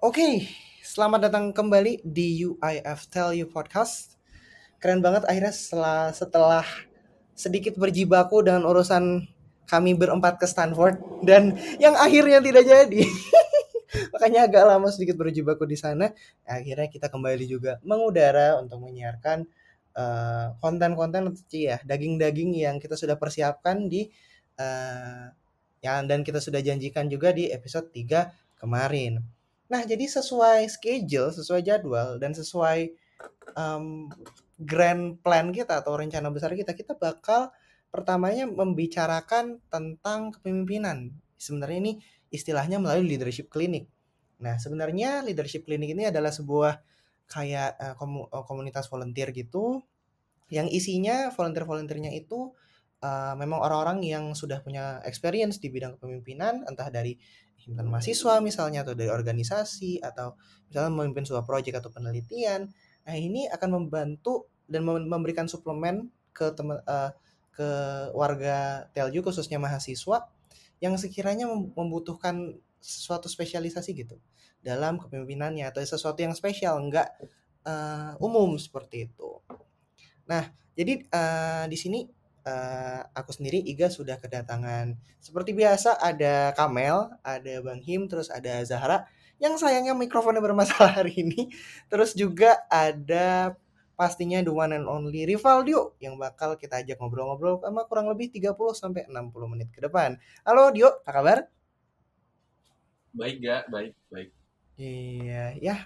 Oke, selamat datang kembali di UIF Tell You Podcast. Keren banget akhirnya setelah setelah sedikit berjibaku dengan urusan kami berempat ke Stanford dan yang akhirnya tidak jadi. Makanya agak lama sedikit berjibaku di sana. Akhirnya kita kembali juga mengudara untuk menyiarkan eh, konten-konten uh, ya daging-daging yang kita sudah persiapkan di uh, yang dan kita sudah janjikan juga di episode 3 kemarin. Nah, jadi sesuai schedule, sesuai jadwal, dan sesuai um, grand plan kita atau rencana besar kita, kita bakal pertamanya membicarakan tentang kepemimpinan. Sebenarnya ini istilahnya melalui leadership clinic. Nah, sebenarnya leadership clinic ini adalah sebuah kayak uh, komunitas volunteer gitu yang isinya volunteer-volunteernya itu uh, memang orang-orang yang sudah punya experience di bidang kepemimpinan entah dari himpunan mahasiswa misalnya atau dari organisasi atau misalnya memimpin sebuah proyek atau penelitian. Nah, ini akan membantu dan memberikan suplemen ke teman uh, ke warga Telju khususnya mahasiswa yang sekiranya membutuhkan sesuatu spesialisasi gitu dalam kepemimpinannya atau sesuatu yang spesial enggak uh, umum seperti itu. Nah, jadi uh, di sini uh, aku sendiri Iga sudah kedatangan seperti biasa ada Kamel, ada Bang Him, terus ada Zahra yang sayangnya mikrofonnya bermasalah hari ini. Terus juga ada pastinya the one and only Rivaldio yang bakal kita ajak ngobrol-ngobrol sama kurang lebih 30 sampai 60 menit ke depan. Halo Dio, apa kabar? Baik gak? Baik, baik. Iya, ya.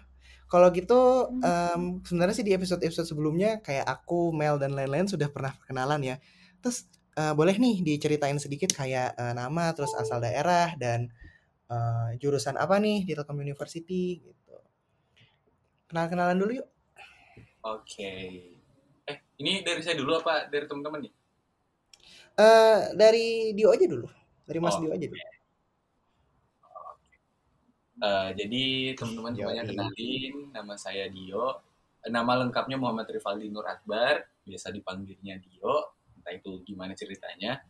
Kalau gitu um, sebenarnya sih di episode-episode sebelumnya kayak aku, Mel dan lain-lain sudah pernah perkenalan ya. Terus uh, boleh nih diceritain sedikit kayak uh, nama, terus asal daerah dan uh, jurusan apa nih di Telkom University gitu. Kenal-kenalan dulu yuk. Oke. Okay. Eh, ini dari saya dulu apa dari teman-teman nih? Uh, dari Dio aja dulu. Dari Mas oh, Dio aja dulu. Uh, jadi teman-teman semuanya kenalin, nama saya Dio. Nama lengkapnya Muhammad Rivaldi Nur Akbar, biasa dipanggilnya Dio entah itu gimana ceritanya.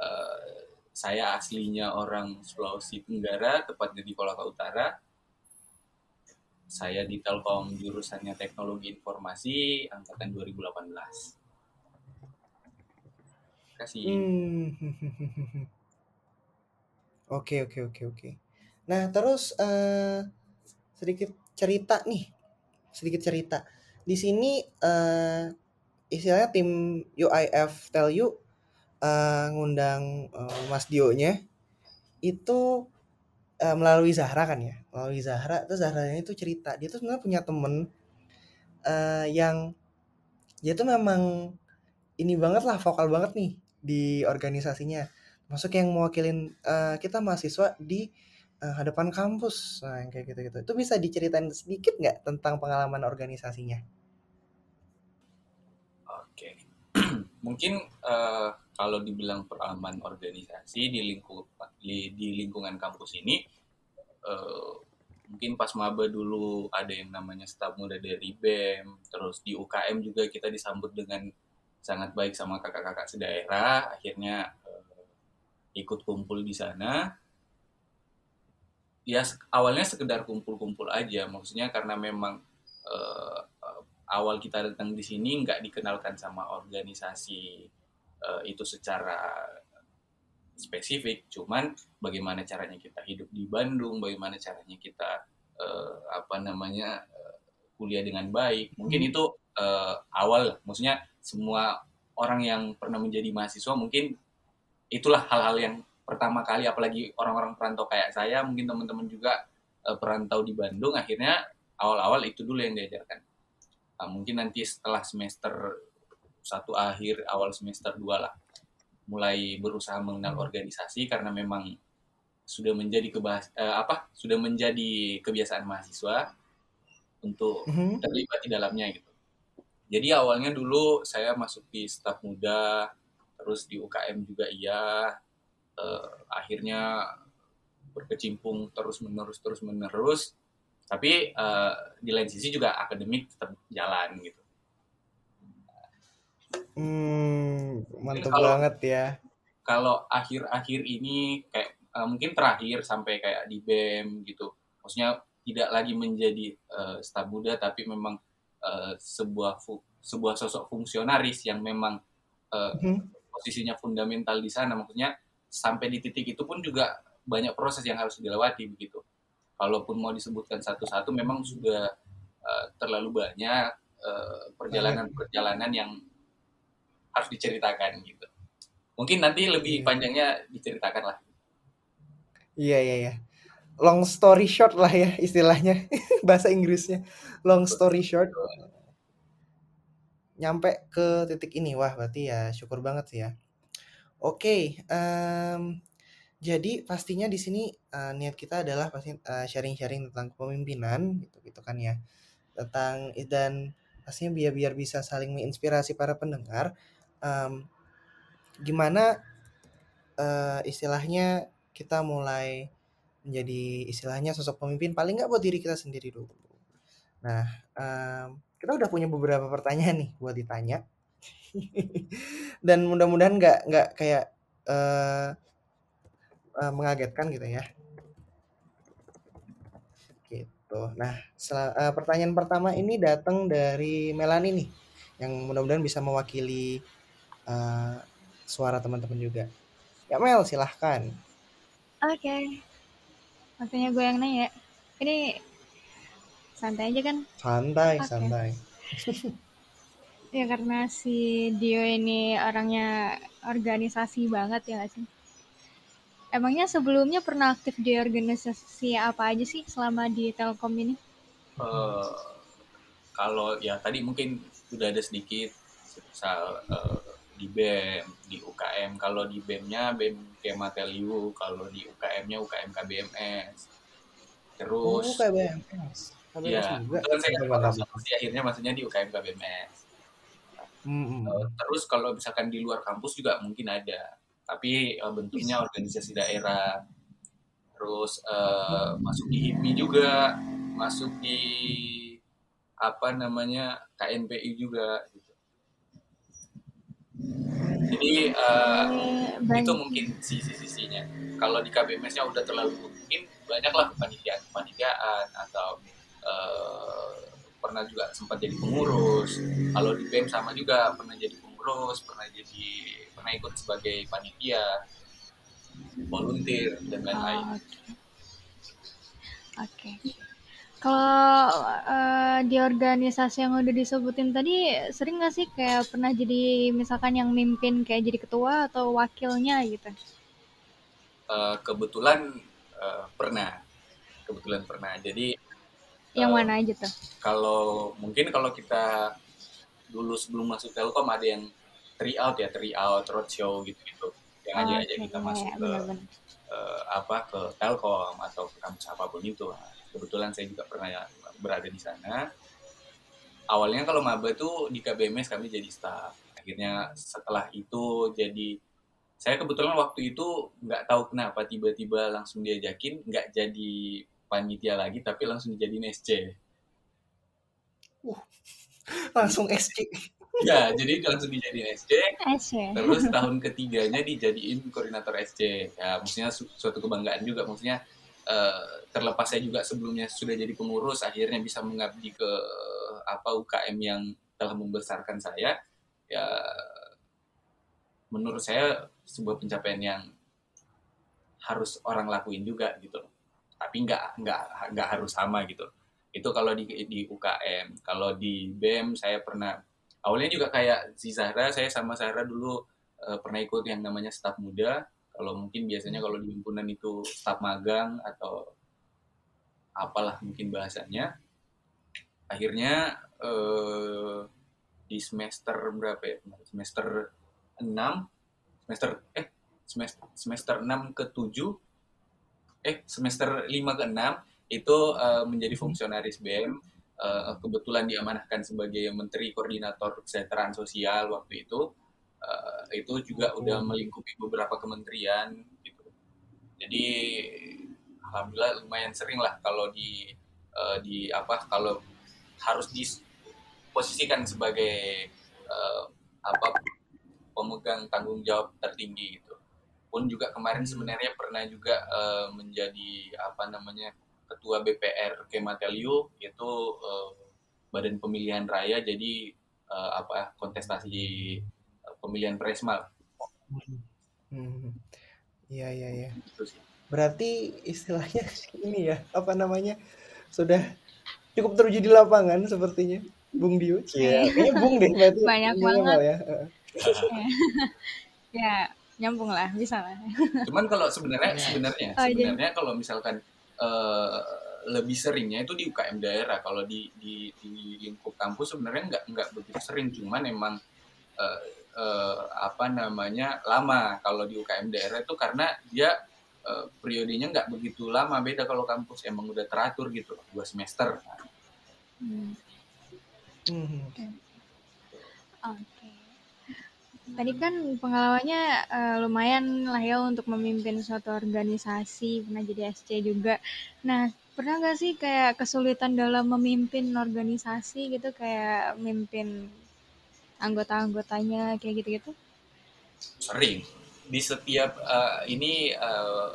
Uh, saya aslinya orang Sulawesi Tenggara, tepatnya di Kolaka Utara. Saya di Telkom jurusannya Teknologi Informasi angkatan 2018. Kasih. Hmm. Oke oke oke oke. Nah terus uh, sedikit cerita nih, sedikit cerita. Di sini uh, istilahnya tim UIF Tell You uh, ngundang uh, Mas Dio-nya itu uh, melalui Zahra kan ya? Melalui Zahra terus Zahra itu cerita. Dia tuh sebenarnya punya temen uh, yang dia tuh memang ini banget lah vokal banget nih di organisasinya. Masuk yang mewakilin uh, kita mahasiswa di uh, hadapan kampus. Nah kayak gitu gitu itu bisa diceritain sedikit nggak tentang pengalaman organisasinya mungkin uh, kalau dibilang pengalaman organisasi di lingkung di, di lingkungan kampus ini uh, mungkin pas maba dulu ada yang namanya staf muda dari BEM terus di UKM juga kita disambut dengan sangat baik sama kakak-kakak sedaerah akhirnya uh, ikut kumpul di sana. Ya awalnya sekedar kumpul-kumpul aja maksudnya karena memang awal kita datang di sini nggak dikenalkan sama organisasi uh, itu secara spesifik, cuman bagaimana caranya kita hidup di Bandung, bagaimana caranya kita uh, apa namanya uh, kuliah dengan baik. Mungkin hmm. itu uh, awal, maksudnya semua orang yang pernah menjadi mahasiswa mungkin itulah hal-hal yang pertama kali, apalagi orang-orang perantau kayak saya, mungkin teman-teman juga uh, perantau di Bandung, akhirnya awal-awal itu dulu yang diajarkan uh, mungkin nanti setelah semester satu akhir awal semester dua lah mulai berusaha mengenal organisasi karena memang sudah menjadi kebahas uh, apa sudah menjadi kebiasaan mahasiswa untuk mm-hmm. terlibat di dalamnya gitu. Jadi awalnya dulu saya masuk di staf muda, terus di UKM juga iya, uh, akhirnya berkecimpung terus menerus terus menerus tapi uh, di lain sisi juga akademik tetap jalan gitu. Hmm mantap kalau, banget ya. kalau akhir-akhir ini kayak uh, mungkin terakhir sampai kayak di BEM gitu. Maksudnya tidak lagi menjadi uh, staf muda tapi memang uh, sebuah sebuah sosok fungsionaris yang memang uh, hmm. posisinya fundamental di sana. Maksudnya sampai di titik itu pun juga banyak proses yang harus dilewati begitu kalaupun mau disebutkan satu-satu memang sudah uh, terlalu banyak perjalanan-perjalanan uh, yang harus diceritakan gitu. Mungkin nanti lebih iya. panjangnya diceritakan lah. Iya iya iya. Long story short lah ya istilahnya. Bahasa Inggrisnya. Long story short. Nyampe ke titik ini. Wah berarti ya syukur banget sih ya. Oke okay, um, jadi pastinya di sini uh, niat kita adalah pasti uh, sharing-sharing tentang kepemimpinan gitu gitu kan ya tentang dan pastinya biar biar bisa saling menginspirasi para pendengar um, gimana uh, istilahnya kita mulai menjadi istilahnya sosok pemimpin paling nggak buat diri kita sendiri dulu. Nah, um, kita udah punya beberapa pertanyaan nih buat ditanya. Dan mudah-mudahan nggak nggak kayak uh, uh, mengagetkan gitu ya. Gitu. Nah, uh, pertanyaan pertama ini datang dari Melani nih, yang mudah-mudahan bisa mewakili uh, suara teman-teman juga. Ya Mel, silahkan. Oke. Okay. Maksudnya gue yang nanya. Ini santai aja kan? Santai, okay. santai. ya karena si Dio ini orangnya organisasi banget ya gak sih? Emangnya sebelumnya pernah aktif di organisasi apa aja sih selama di Telkom ini? Uh, kalau ya tadi mungkin sudah ada sedikit misal uh, di BEM, di UKM. Kalau di BEM-nya BEM Kemateliu, kalau di UKM-nya UKM KBMS. Terus oh, KBMS. KBMS ya, juga. Kan saya kan akhirnya maksudnya di UKM KBMS. Mm -hmm. Terus kalau misalkan di luar kampus juga mungkin ada, tapi uh, bentuknya organisasi daerah. Terus uh, masuk di HIPMI juga, masuk di apa namanya KNPI juga jadi uh, itu mungkin sisi-sisinya. Kalau di KBMS-nya udah terlalu mungkin banyaklah kepanitiaan kepanitiaan atau uh, pernah juga sempat jadi pengurus. Kalau di BEM sama juga pernah jadi pengurus, pernah jadi pernah ikut sebagai panitia, volunteer dan lain-lain. Oh, Oke. Okay. Kalau uh, di organisasi yang udah disebutin tadi, sering nggak sih kayak pernah jadi misalkan yang mimpin kayak jadi ketua atau wakilnya gitu? Uh, kebetulan uh, pernah, kebetulan pernah. Jadi yang uh, mana aja tuh? Kalau mungkin kalau kita dulu sebelum masuk Telkom ada yang three out ya, three out roadshow gitu-gitu. Yang aja aja kita masuk ke Uh, apa ke Telkom atau ke kampus apa pun itu. Kebetulan saya juga pernah berada di sana. Awalnya kalau maba itu di KBMS kami jadi staff. Akhirnya setelah itu jadi saya kebetulan waktu itu nggak tahu kenapa tiba-tiba langsung diajakin nggak jadi panitia lagi tapi langsung dijadiin SC uh, langsung SC ya jadi langsung dijadiin SC terus tahun ketiganya dijadiin koordinator SC ya maksudnya su suatu kebanggaan juga. Maksudnya uh, terlepas saya juga sebelumnya sudah jadi pengurus akhirnya bisa mengabdi ke apa UKM yang telah membesarkan saya. Ya menurut saya sebuah pencapaian yang harus orang lakuin juga gitu. Tapi nggak nggak nggak harus sama gitu itu kalau di di UKM kalau di BEM saya pernah awalnya juga kayak si Zahra saya sama Zahra dulu uh, pernah ikut yang namanya staf muda. Kalau mungkin biasanya kalau di himpunan itu staf magang atau apalah mungkin bahasanya. Akhirnya eh, di semester berapa ya? Semester 6 semester eh semester semester 6 ke 7 eh semester 5 ke 6 itu eh, menjadi fungsionaris BM eh, kebetulan diamanahkan sebagai menteri koordinator kesejahteraan sosial waktu itu. Eh, itu juga udah oh. melingkupi beberapa kementerian gitu. Jadi alhamdulillah lumayan sering lah kalau di uh, di apa kalau harus diposisikan sebagai uh, apa pemegang tanggung jawab tertinggi gitu. Pun juga kemarin sebenarnya pernah juga uh, menjadi apa namanya ketua BPR Kemateliu itu uh, badan pemilihan raya jadi uh, apa kontestasi pemilihan presmal. Hmm. Iya iya iya. Berarti istilahnya ini ya apa namanya sudah cukup teruji di lapangan sepertinya Bung Dio. Iya. Kayaknya Bung deh berarti. Banyak banget. Ya. ya nyambung lah bisa lah. Cuman kalau sebenarnya sebenarnya oh, sebenarnya kalau misalkan uh, lebih seringnya itu di UKM daerah kalau di di, di lingkup kampus sebenarnya nggak nggak begitu sering cuman emang uh, uh, apa namanya lama kalau di UKM daerah itu karena dia uh, periodenya nggak begitu lama beda kalau kampus emang udah teratur gitu dua semester. Hmm. Hmm. Okay. Tadi kan pengalamannya uh, lumayan lah ya untuk memimpin suatu organisasi, pernah jadi SC juga. Nah, pernah nggak sih kayak kesulitan dalam memimpin organisasi gitu, kayak memimpin anggota-anggotanya kayak gitu-gitu? Sering. Di setiap uh, ini uh,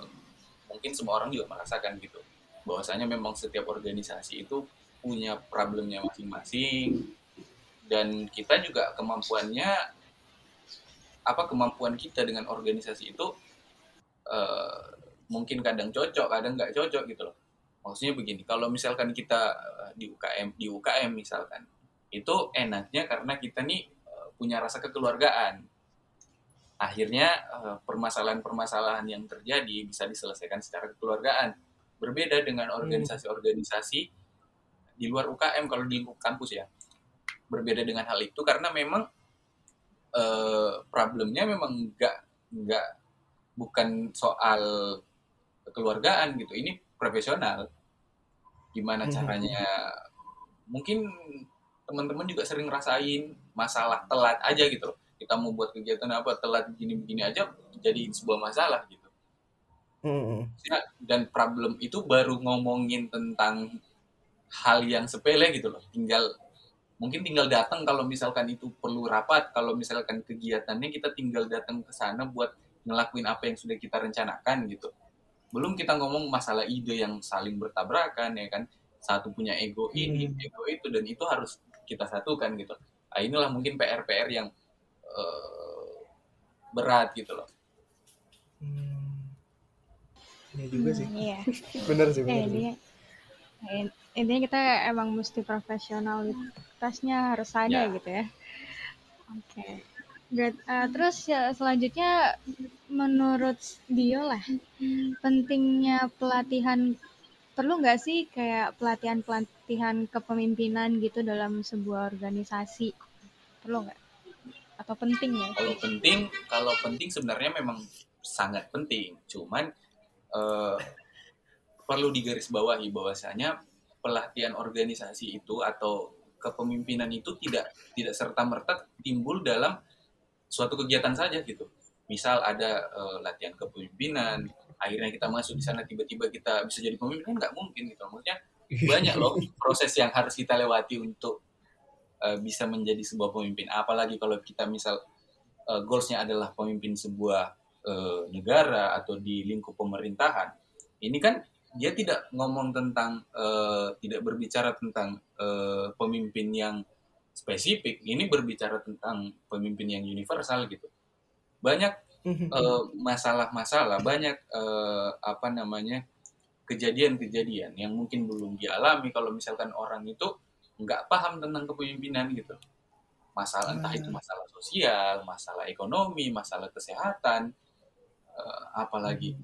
mungkin semua orang juga merasakan gitu. Bahwasanya memang setiap organisasi itu punya problemnya masing-masing dan kita juga kemampuannya apa kemampuan kita dengan organisasi itu uh, mungkin kadang cocok, kadang nggak cocok gitu loh. Maksudnya begini, kalau misalkan kita di UKM di UKM misalkan itu enaknya karena kita nih punya rasa kekeluargaan. Akhirnya eh, permasalahan-permasalahan yang terjadi bisa diselesaikan secara kekeluargaan. Berbeda dengan hmm. organisasi-organisasi di luar UKM kalau di kampus ya. Berbeda dengan hal itu karena memang eh, problemnya memang nggak nggak bukan soal kekeluargaan gitu. Ini profesional. Gimana hmm. caranya? Mungkin teman-teman juga sering rasain masalah telat aja gitu kita mau buat kegiatan apa telat begini-begini aja jadi sebuah masalah gitu mm. dan problem itu baru ngomongin tentang hal yang sepele gitu loh tinggal mungkin tinggal datang kalau misalkan itu perlu rapat kalau misalkan kegiatannya kita tinggal datang ke sana buat ngelakuin apa yang sudah kita rencanakan gitu belum kita ngomong masalah ide yang saling bertabrakan ya kan satu punya ego ini hmm. ego itu dan itu harus kita satukan gitu nah, inilah mungkin PR-PR yang uh, berat gitu loh hmm. Iya juga sih hmm, iya. bener sih bener eh, sih. Intinya kita emang mesti profesionalitasnya harus ada ya. gitu ya oke okay. uh, terus ya, selanjutnya menurut Dio lah pentingnya pelatihan perlu nggak sih kayak pelatihan-pelatihan kepemimpinan gitu dalam sebuah organisasi? Perlu nggak? Atau penting ya? Kalau penting, kalau penting sebenarnya memang sangat penting. Cuman uh, perlu digarisbawahi bahwasanya pelatihan organisasi itu atau kepemimpinan itu tidak tidak serta merta timbul dalam suatu kegiatan saja gitu. Misal ada uh, latihan kepemimpinan, akhirnya kita masuk di sana tiba-tiba kita bisa jadi pemimpin kan nggak mungkin gitu maksudnya banyak loh proses yang harus kita lewati untuk uh, bisa menjadi sebuah pemimpin apalagi kalau kita misal uh, goalsnya adalah pemimpin sebuah uh, negara atau di lingkup pemerintahan ini kan dia tidak ngomong tentang uh, tidak berbicara tentang uh, pemimpin yang spesifik. Ini berbicara tentang pemimpin yang universal gitu. Banyak Mhm. Eh, masalah-masalah banyak uh, apa namanya kejadian-kejadian yang mungkin belum dialami. Kalau misalkan orang itu nggak paham tentang kepemimpinan gitu. Masalah entah itu hmm. masalah sosial masalah ekonomi masalah kesehatan uh, apalagi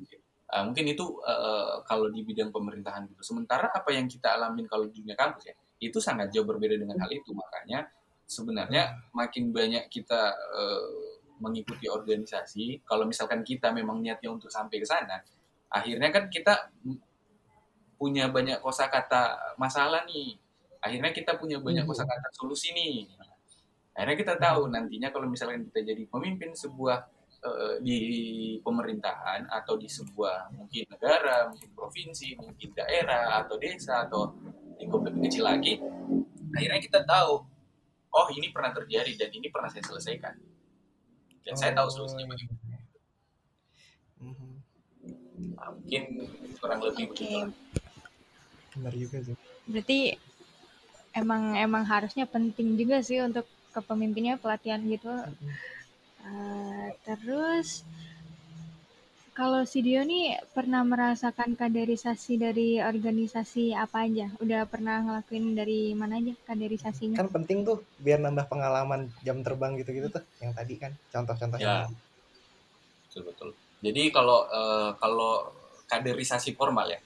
uh, mungkin itu uh, kalau di bidang pemerintahan gitu sementara apa yang kita alamin kalau di dunia kampus ya itu sangat jauh berbeda dengan hal itu makanya sebenarnya makin banyak kita uh, mengikuti organisasi, kalau misalkan kita memang niatnya untuk sampai ke sana, akhirnya kan kita punya banyak kosakata masalah nih. Akhirnya kita punya banyak hmm. kosakata solusi nih. Akhirnya kita tahu nantinya kalau misalkan kita jadi pemimpin sebuah uh, di pemerintahan atau di sebuah mungkin negara, mungkin provinsi, mungkin daerah atau desa atau lingkup lebih kecil lagi, akhirnya kita tahu, oh ini pernah terjadi dan ini pernah saya selesaikan dan oh. saya tahu solusinya bagaimana mm-hmm. nah, mungkin kurang lebih okay. begitu benar juga sih berarti emang emang harusnya penting juga sih untuk kepemimpinnya pelatihan gitu uh, terus kalau si Dio nih pernah merasakan kaderisasi dari organisasi apa aja? Udah pernah ngelakuin dari mana aja kaderisasinya? Kan penting tuh biar nambah pengalaman jam terbang gitu-gitu tuh yang tadi kan contoh-contohnya. Ya. Betul betul. Jadi kalau uh, kalau kaderisasi formal ya.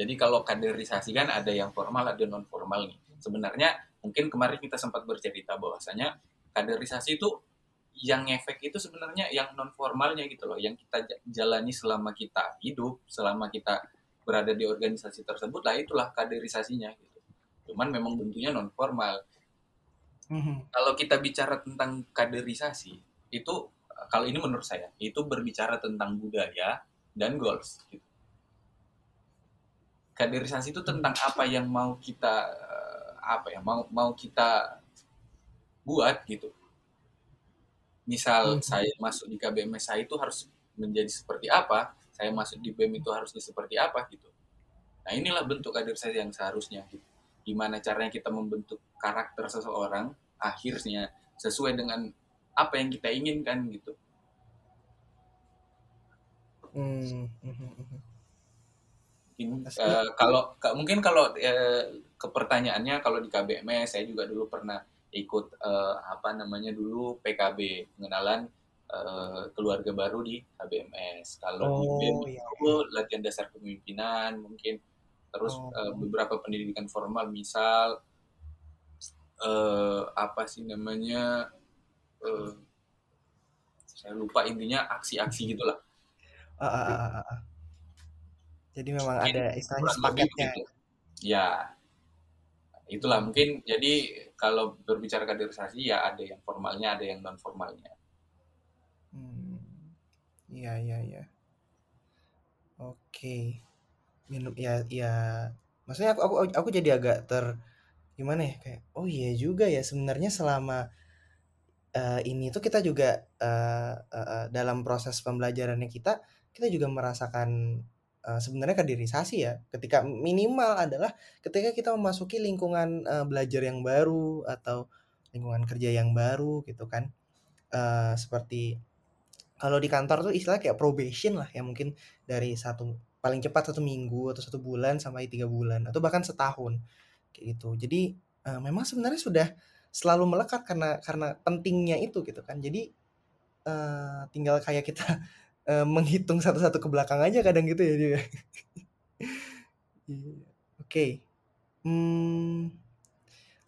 Jadi kalau kaderisasi kan ada yang formal ada non formal nih. Sebenarnya mungkin kemarin kita sempat bercerita bahwasanya kaderisasi itu yang efek itu sebenarnya yang non formalnya gitu loh, yang kita jalani selama kita hidup, selama kita berada di organisasi tersebut lah itulah kaderisasinya gitu. Cuman memang bentuknya non formal. Mm-hmm. Kalau kita bicara tentang kaderisasi itu kalau ini menurut saya itu berbicara tentang budaya dan goals. Gitu. Kaderisasi itu tentang apa yang mau kita eh, apa ya mau mau kita buat gitu misal hmm. saya masuk di KBMS saya itu harus menjadi seperti apa, saya masuk di BEM itu harusnya seperti apa gitu. Nah inilah bentuk kader saya yang seharusnya gitu. Gimana caranya kita membentuk karakter seseorang akhirnya sesuai dengan apa yang kita inginkan gitu. Hmm. Mungkin, uh, kalau mungkin kalau uh, ke pertanyaannya kalau di KBMS saya juga dulu pernah ikut uh, apa namanya dulu PKB pengenalan uh, keluarga baru di KBMS. Kalau oh, di BEM iya. itu latihan dasar kepemimpinan mungkin terus oh. uh, beberapa pendidikan formal misal uh, apa sih namanya uh, saya lupa intinya aksi-aksi gitulah. Uh, uh, uh, uh. Jadi memang mungkin ada istilahnya sepakatnya. Gitu. Ya, itulah mungkin jadi kalau berbicara kaderisasi ya ada yang formalnya ada yang non formalnya hmm. iya iya iya. Oke. Minum ya ya. Maksudnya aku aku aku jadi agak ter gimana ya kayak oh iya juga ya sebenarnya selama uh, ini tuh kita juga uh, uh, dalam proses pembelajarannya kita kita juga merasakan uh, sebenarnya kaderisasi ya. Ketika minimal adalah ketika kita memasuki lingkungan uh, belajar yang baru atau lingkungan kerja yang baru gitu kan. Uh, seperti kalau di kantor tuh istilah kayak probation lah ya mungkin dari satu paling cepat satu minggu atau satu bulan sampai tiga bulan atau bahkan setahun kayak gitu. Jadi uh, memang sebenarnya sudah selalu melekat karena karena pentingnya itu gitu kan. Jadi uh, tinggal kayak kita uh, menghitung satu-satu ke belakang aja kadang gitu ya dia. Iya, oke. Okay. Hmm,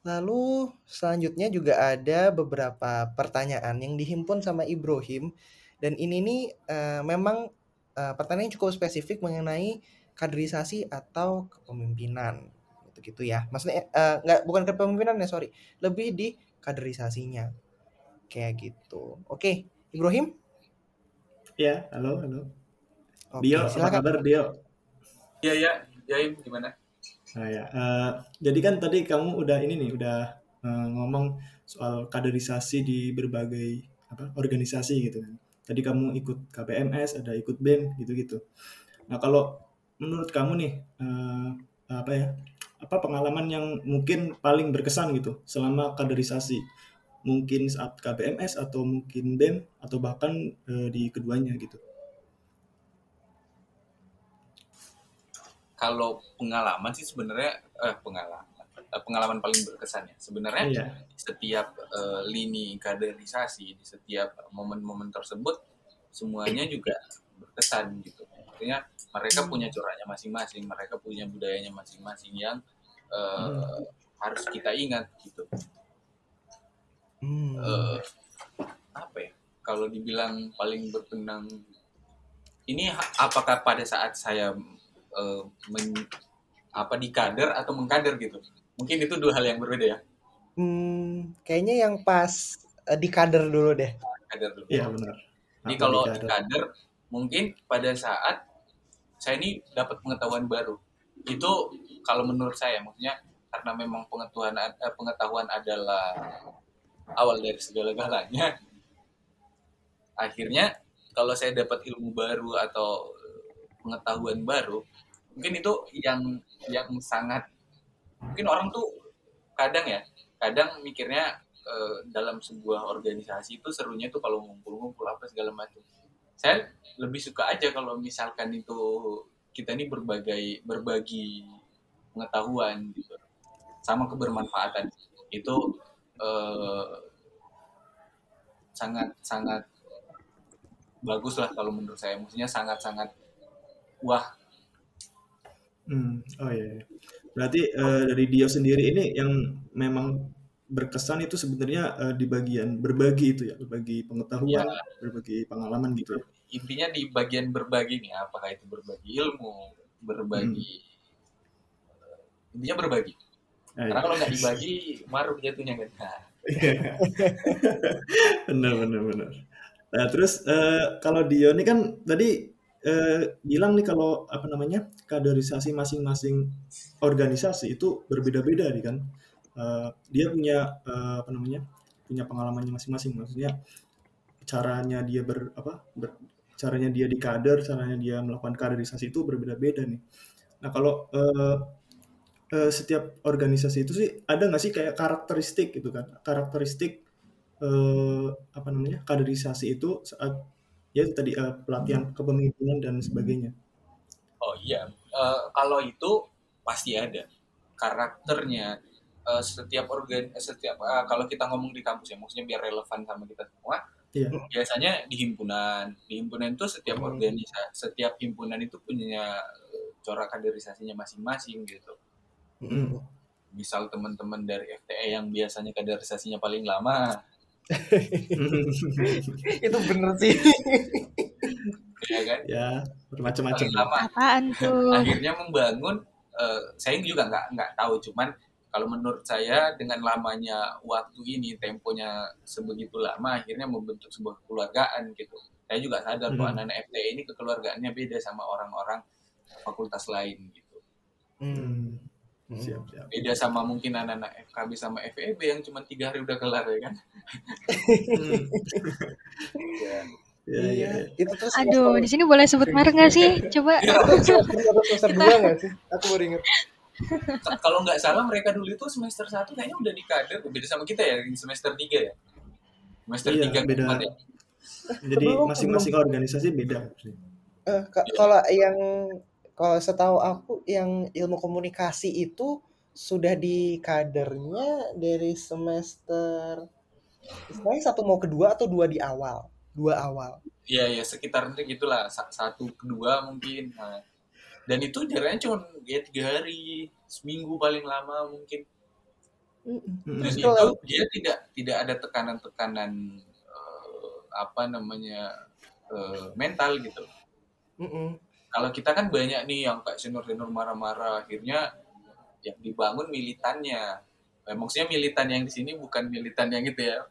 lalu selanjutnya juga ada beberapa pertanyaan yang dihimpun sama Ibrahim dan ini nih uh, memang uh, pertanyaan cukup spesifik mengenai kaderisasi atau kepemimpinan gitu gitu ya. Maksudnya uh, nggak bukan kepemimpinan ya sorry, lebih di kaderisasinya kayak gitu. Oke, okay. Ibrahim. Ya, halo, halo. Oke, Dio, silakan. apa kabar Dio? Iya, iya, ya, gimana? Nah, ya. Uh, jadi kan tadi kamu udah ini nih, udah uh, ngomong soal kaderisasi di berbagai apa organisasi gitu kan. Tadi kamu ikut KPMS, ada ikut BEM gitu-gitu. Nah, kalau menurut kamu nih uh, apa ya? Apa pengalaman yang mungkin paling berkesan gitu selama kaderisasi? Mungkin saat KBMS atau mungkin BEM atau bahkan e, di keduanya gitu. Kalau pengalaman sih sebenarnya eh, pengalaman eh, pengalaman paling berkesan ya sebenarnya iya. setiap e, lini kaderisasi di setiap momen-momen tersebut semuanya juga berkesan gitu. Artinya mereka hmm. punya coraknya masing-masing, mereka punya budayanya masing-masing yang e, hmm. harus kita ingat gitu hmm. uh, apa ya? Kalau dibilang paling berkenang ini apakah pada saat saya uh, men, apa di kader atau mengkader gitu? Mungkin itu dua hal yang berbeda ya. Hmm, kayaknya yang pas uh, di kader dulu deh. Kader dulu. Iya benar. Jadi kalau di kader mungkin pada saat saya ini dapat pengetahuan baru. Itu kalau menurut saya maksudnya karena memang pengetahuan pengetahuan adalah awal dari segala-galanya akhirnya kalau saya dapat ilmu baru atau pengetahuan baru mungkin itu yang yang sangat mungkin orang tuh kadang ya kadang mikirnya eh, dalam sebuah organisasi itu serunya tuh kalau ngumpul-ngumpul apa segala macam. Saya lebih suka aja kalau misalkan itu kita ini berbagai berbagi pengetahuan gitu. Sama kebermanfaatan. Itu eh, sangat sangat bagus lah kalau menurut saya maksudnya sangat sangat wah Hmm, oh iya. iya. Berarti eh, dari Dio sendiri ini yang memang berkesan itu sebenarnya eh, di bagian berbagi itu ya, berbagi pengetahuan, ya berbagi pengalaman gitu ya. intinya di bagian berbagi nih apakah itu berbagi ilmu berbagi intinya berbagi karena iya. kalau nggak dibagi maruk jatuhnya kan benar benar benar. Nah, terus eh, kalau Dio ini kan tadi eh, bilang nih kalau apa namanya kaderisasi masing-masing organisasi itu berbeda-beda nih kan. Eh, dia punya eh, apa namanya punya pengalamannya masing-masing. Maksudnya caranya dia ber apa ber- caranya dia di kader, caranya dia melakukan kaderisasi itu berbeda-beda nih. Nah kalau eh, eh, setiap organisasi itu sih ada nggak sih kayak karakteristik gitu kan? Karakteristik eh, apa namanya kaderisasi itu saat ya tadi eh, pelatihan kepemimpinan dan sebagainya. oh iya Eh, kalau itu pasti ada karakternya Eh, setiap organ setiap eh, kalau kita ngomong di kampus ya maksudnya biar relevan sama kita semua Iya. biasanya di himpunan di himpunan itu setiap Hmm. organisasi setiap himpunan itu punya corak kaderisasinya masing-masing gitu Mm. misal teman-teman dari FTE yang biasanya kaderisasinya paling lama Itu bener sih. ya kan ya bermacam-macam. paling lama Apaan tuh? akhirnya membangun eh, saya juga nggak nggak tahu cuman kalau menurut saya dengan lamanya waktu ini temponya sebegitu lama akhirnya membentuk sebuah kekeluargaan gitu saya juga sadar bahwa Hmm. anak-anak FTE ini kekeluargaannya beda sama orang-orang fakultas lain gitu Hmm. Hmm. Siap siap. beda sama mungkin anak-anak FKB sama FEB yang cuma tiga hari udah kelar ya kan Hmm. Ya. Ya, ya, Iya, ya. itu terus Aduh, di sini boleh sebut merek nggak sih? Coba. semester semester dua nggak sih? Aku baru ingat. Kalau nggak salah mereka dulu itu semester 1 kayaknya udah di kader beda sama kita ya di semester 3 ya semester Iya, 3 beda. ya Jadi masing-masing organisasi beda. Eh, ka- kalau yang kalau setahu aku yang ilmu komunikasi itu sudah di kadernya dari semester istilahnya satu mau kedua atau dua di awal dua awal Iya ya sekitar itu gitulah Sa- satu kedua mungkin Nah, dan itu jaraknya cuma ya tiga hari seminggu paling lama mungkin Mm-mm. Hmm. dan Terus itu kalau- dia tidak tidak ada tekanan-tekanan eh, apa namanya eh, mental gitu Mm-mm. Kalau kita kan banyak nih yang kayak senior-senior marah-marah akhirnya yang dibangun militannya Eh, maksudnya militan yang di sini bukan militan yang itu ya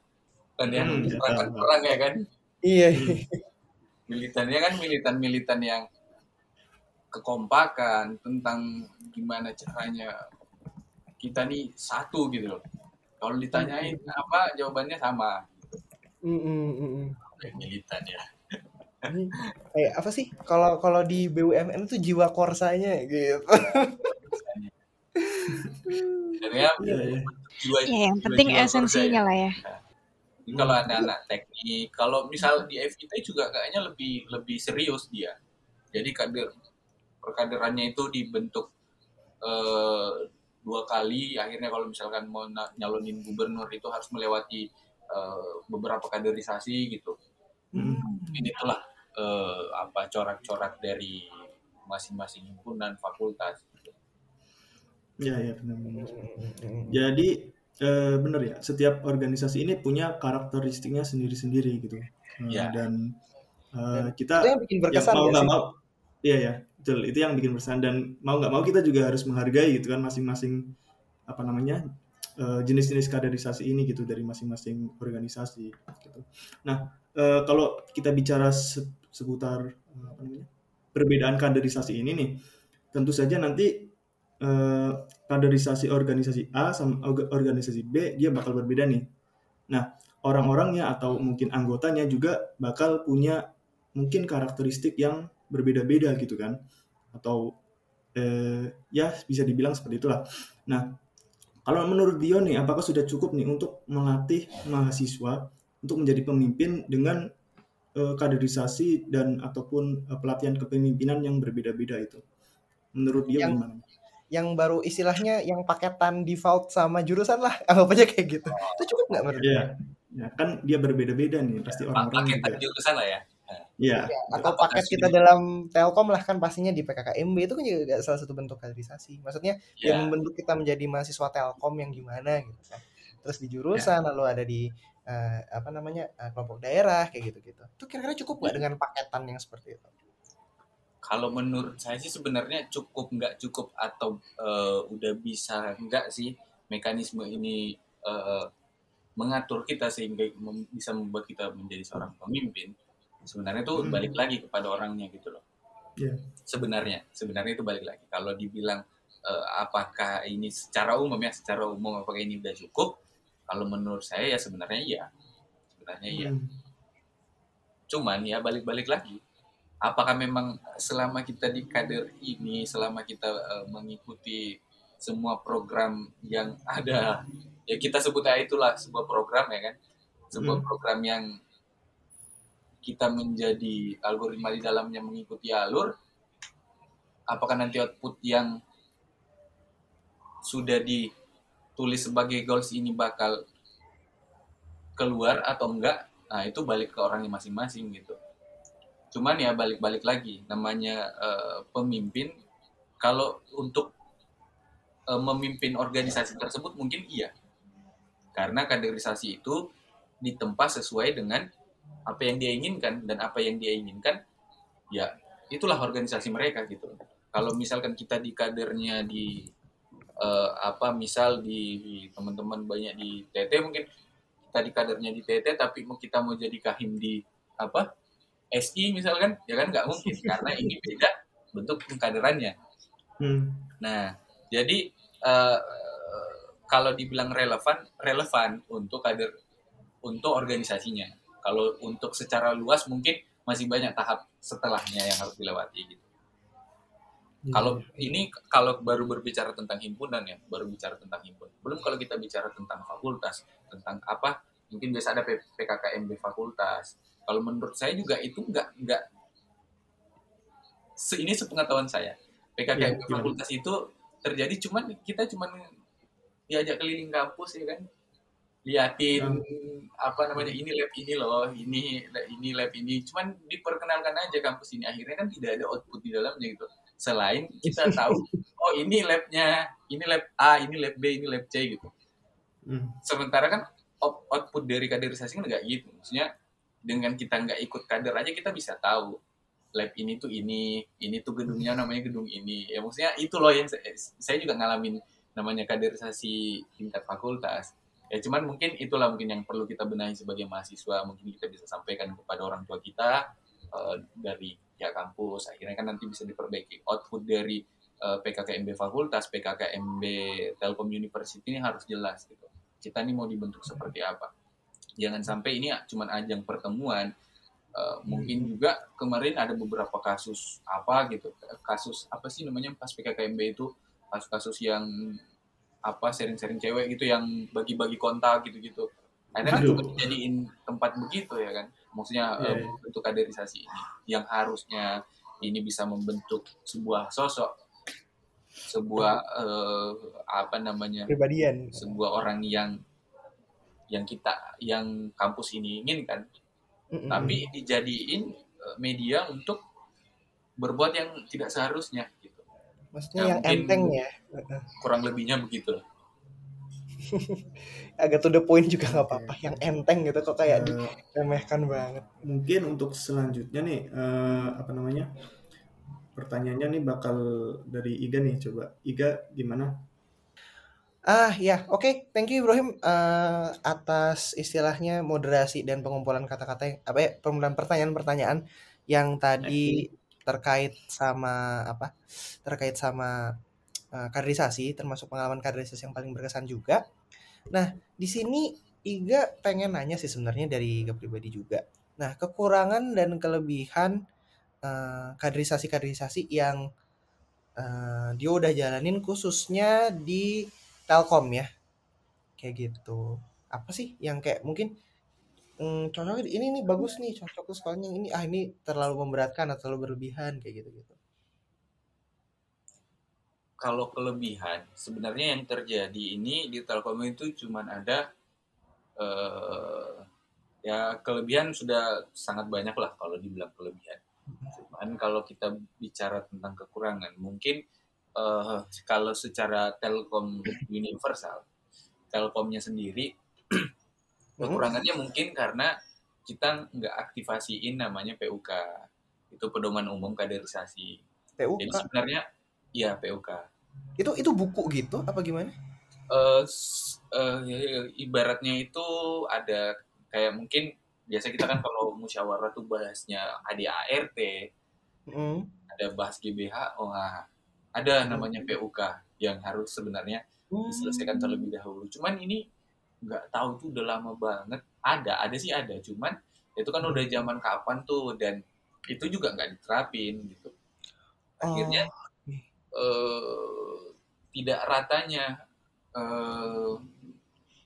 bukan yang Hmm, ya, perang tahu. perang ya kan iya Hmm. militannya kan militan-militan yang kekompakan tentang gimana caranya kita nih satu gitu loh. Kalau ditanyain apa jawabannya sama. Mm-mm. Kayak militan ya. Kayak apa sih kalau kalau di BUMN itu jiwa korsanya gitu Iya, iya. jiwa Ya, yang penting jiwa-jiwa esensinya lah ya. ya. Jadi kalau ada anak teknik, kalau misal di FIT juga kayaknya lebih lebih serius dia. Jadi kader perkaderannya itu dibentuk eh, dua kali. Akhirnya kalau misalkan mau nyalonin gubernur itu harus melewati eh, beberapa kaderisasi gitu. Hmm. Ini itulah eh, apa corak-corak dari masing-masing himpunan fakultas. Ya, ya benar-benar. Jadi eh, benar ya, setiap organisasi ini punya karakteristiknya sendiri-sendiri gitu. Eh, Ya. Dan eh, Dan kita itu yang bikin yang berkesan mau ya nggak sih mau, iya ya, betul. Itu yang bikin berkesan dan mau nggak mau kita juga harus menghargai gitu kan masing-masing apa namanya eh, jenis-jenis kaderisasi ini gitu dari masing-masing organisasi. Gitu. Nah, eh, kalau kita bicara seputar eh, apa namanya perbedaan kaderisasi ini nih, tentu saja nanti eh, kaderisasi organisasi A sama orga- organisasi B dia bakal berbeda nih. Nah, orang-orangnya atau mungkin anggotanya juga bakal punya mungkin karakteristik yang berbeda-beda gitu kan. Atau eh, ya bisa dibilang seperti itulah. Nah, kalau menurut Dio nih, apakah sudah cukup nih untuk melatih mahasiswa untuk menjadi pemimpin dengan kaderisasi dan ataupun uh, pelatihan kepemimpinan yang berbeda-beda itu? Menurut Dio Yang- gimana? yang baru istilahnya yang paketan default sama jurusan lah anggap aja kayak gitu itu cukup nggak menurut Iya. Ya, kan dia berbeda-beda nih, pasti orang-orang juga. jurusan lah ya. Iya. atau Apakah paket kita dalam Telkom lah kan pastinya di PKKMB itu kan juga salah satu bentuk kaderisasi maksudnya Ya, yang membentuk kita menjadi mahasiswa Telkom yang gimana gitu kan terus di jurusan lalu ada di eh, apa namanya eh, kelompok daerah kayak gitu gitu itu kira-kira cukup nggak dengan paketan yang seperti itu? Kalau menurut saya sih sebenarnya cukup nggak cukup atau eh, udah bisa nggak sih mekanisme ini eh, mengatur kita sehingga mem- bisa membuat kita menjadi seorang pemimpin. Sebenarnya itu Hmm. balik lagi kepada orangnya gitu loh. Iya. sebenarnya sebenarnya itu balik lagi. Kalau dibilang eh, apakah ini secara umum ya secara umum apakah ini udah cukup kalau menurut saya ya sebenarnya iya sebenarnya iya Hmm. cuman ya balik-balik lagi apakah memang selama kita di kader ini selama kita eh, mengikuti semua program yang ada ya kita sebut aja itulah sebuah program ya kan sebuah Hmm. program yang kita menjadi algoritma di dalamnya mengikuti alur apakah nanti output yang sudah ditulis sebagai goals ini bakal keluar atau enggak nah itu balik ke orangnya masing-masing gitu. Cuman ya balik-balik lagi namanya eh, pemimpin kalau untuk eh, memimpin organisasi tersebut mungkin iya. Karena kaderisasi itu ditempa sesuai dengan apa yang dia inginkan dan apa yang dia inginkan ya itulah organisasi mereka gitu. Kalau misalkan kita di kadernya di eh, apa misal di teman-teman banyak di TT mungkin kita di kadernya di TT tapi mau kita mau jadi kahim di apa SI misalkan ya kan nggak mungkin karena ini beda bentuk pengkaderannya Hmm. Nah, jadi eh, kalau dibilang relevan, relevan untuk kader, untuk organisasinya. Kalau untuk secara luas mungkin masih banyak tahap setelahnya yang harus dilewati gitu. Iya. Kalau ini kalau baru berbicara tentang himpunan ya, baru bicara tentang himpunan. Belum kalau kita bicara tentang fakultas, tentang apa? Mungkin biasa ada PKKMB fakultas. Kalau menurut saya juga itu nggak nggak se- ini sepengetahuan saya. PKKMB Iya, gimana? fakultas itu terjadi cuman kita cuman diajak keliling kampus ya kan liatin apa namanya ini lab ini loh ini ini lab ini cuman diperkenalkan aja kampus ini akhirnya kan tidak ada output di dalamnya gitu selain kita tahu oh ini labnya ini lab A ini lab B ini lab C gitu. Hmm. sementara kan out- output dari kaderisasi kan nggak gitu. Maksudnya dengan kita nggak ikut kader aja kita bisa tahu lab ini tuh ini ini tuh gedungnya namanya gedung ini. Ya maksudnya itu loh yang saya, saya juga ngalamin namanya kaderisasi tingkat fakultas. Ya cuman mungkin itulah mungkin yang perlu kita benahi sebagai mahasiswa. Mungkin kita bisa sampaikan kepada orang tua kita eh, dari ya kampus akhirnya kan nanti bisa diperbaiki. Output dari eh, PKKMB fakultas PKKMB Telkom University ini harus jelas gitu. Kita ini mau dibentuk seperti apa? Jangan sampai ini cuman ajang pertemuan Eh, mungkin juga kemarin ada beberapa kasus apa gitu kasus apa sih namanya pas PKKMB itu kasus-kasus yang apa sharing-sharing cewek gitu yang bagi-bagi kontak gitu-gitu. Akhirnya kan dijadiin tempat begitu ya kan maksudnya eh, Iya, iya. bentuk kaderisasi ini yang harusnya ini bisa membentuk sebuah sosok sebuah eh, apa namanya pribadian sebuah orang yang yang kita yang kampus ini inginkan. Mm-mm. tapi dijadiin eh, media untuk berbuat yang tidak seharusnya gitu. Maksudnya Ya, yang enteng ya. Kurang lebihnya begitu lah agak to the point juga nggak apa-apa. Yang enteng gitu kok kayak Eh, diremehkan banget. mungkin untuk selanjutnya nih eh, apa namanya pertanyaannya nih bakal dari Iga nih coba. Iga gimana? Ah ya, oke, thank you Ibrahim. Eh, atas istilahnya moderasi dan pengumpulan kata-kata apa ya, pengumpulan pertanyaan-pertanyaan yang tadi terkait sama apa? Terkait sama eh, kaderisasi, termasuk pengalaman kaderisasi yang paling berkesan juga. Nah, di sini Iga pengen nanya sih sebenarnya dari Iga pribadi juga. Nah, kekurangan dan kelebihan eh, kaderisasi-kaderisasi yang eh, dia udah jalanin khususnya di Telkom ya. Kayak gitu. Apa sih yang kayak mungkin hmm, cocoknya ini nih bagus nih cocok sekolahnya ini ah ini terlalu memberatkan atau terlalu berlebihan kayak gitu gitu kalau kelebihan sebenarnya yang terjadi ini di Telkom itu cuman ada eh, ya kelebihan sudah sangat banyak lah kalau dibilang kelebihan. Cuman kalau kita bicara tentang kekurangan mungkin eh, kalau secara Telkom universal Telkomnya sendiri kekurangannya mungkin karena kita nggak aktivasiin namanya PUK itu pedoman umum kaderisasi. PUK jadi sebenarnya Iya PUK. itu itu buku gitu apa gimana Eh, s- eh, ibaratnya itu ada kayak mungkin biasa kita kan kalau musyawarah tuh bahasnya ADART, Mm. ada bahas GBH, oh ada namanya PUK yang harus sebenarnya diselesaikan terlebih dahulu. Cuman ini nggak tahu tuh udah lama banget. Ada, ada sih ada. Cuman itu kan udah zaman kapan tuh dan itu juga nggak diterapin gitu. Akhirnya eh, tidak ratanya eh,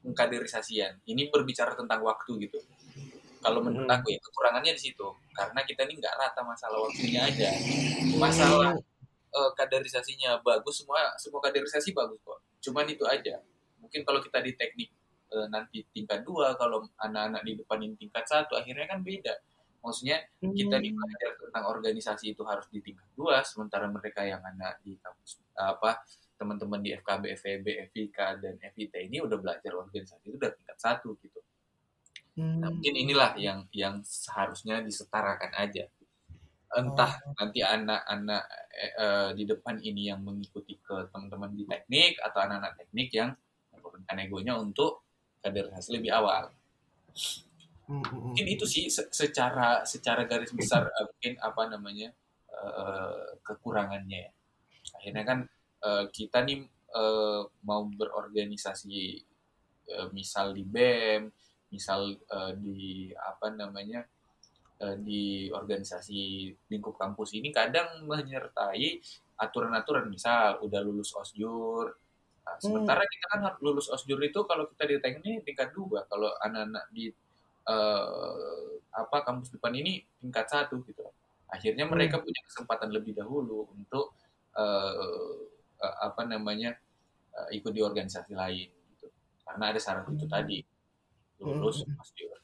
pengkaderisasian. Ini berbicara tentang waktu gitu. Kalau menurut Hmm. aku ya kekurangannya di situ karena kita ini nggak rata masalah waktunya aja. Masalah eh, kaderisasinya bagus semua semua kaderisasi bagus kok. Cuman itu aja. Mungkin kalau kita di teknik eh, nanti tingkat dua, kalau anak-anak di depanin tingkat satu, akhirnya kan beda. Maksudnya kita di belajar tentang organisasi itu harus di tingkat dua, sementara mereka yang anak di kampus apa teman-teman di FKB, FEB, FIK dan FIT ini udah belajar organisasi itu udah tingkat satu gitu. Hmm. Nah, mungkin inilah yang yang seharusnya disetarakan aja. Entah nanti anak-anak eh, eh, di depan ini yang mengikuti ke teman-teman di teknik atau anak-anak teknik yang menurunkan egonya untuk kaderisasi lebih awal. Hmm, hmm, hmm. Mungkin itu sih se- secara secara garis besar eh, mungkin apa namanya eh, kekurangannya. ya. Akhirnya kan eh, kita nih eh, mau berorganisasi eh, misal di BEM, misal eh, di apa namanya eh, di organisasi lingkup kampus ini kadang menyertai aturan-aturan misal udah lulus osjur Nah, sementara kita kan harus lulus osjur itu kalau kita di teknik tingkat dua kalau anak-anak di eh, apa kampus depan ini tingkat satu gitu. Akhirnya mereka punya kesempatan lebih dahulu untuk eh, eh, apa namanya eh, ikut di organisasi lain gitu. Karena ada syarat itu tadi lulus osjur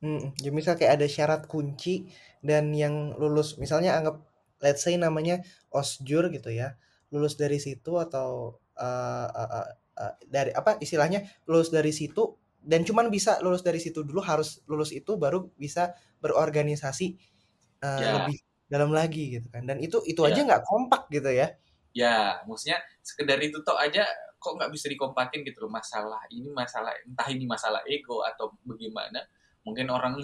Hmm, jadi misal kayak ada syarat kunci dan yang lulus misalnya anggap let's say namanya osjur gitu ya lulus dari situ atau uh, uh, uh, uh, dari apa istilahnya lulus dari situ dan cuman bisa lulus dari situ dulu harus lulus itu baru bisa berorganisasi uh, Ya. lebih dalam lagi gitu kan dan itu itu Ya. aja nggak kompak gitu ya ya maksudnya sekedar itu toh aja kok nggak bisa dikompakin gitu loh masalah ini masalah entah ini masalah ego atau bagaimana mungkin orang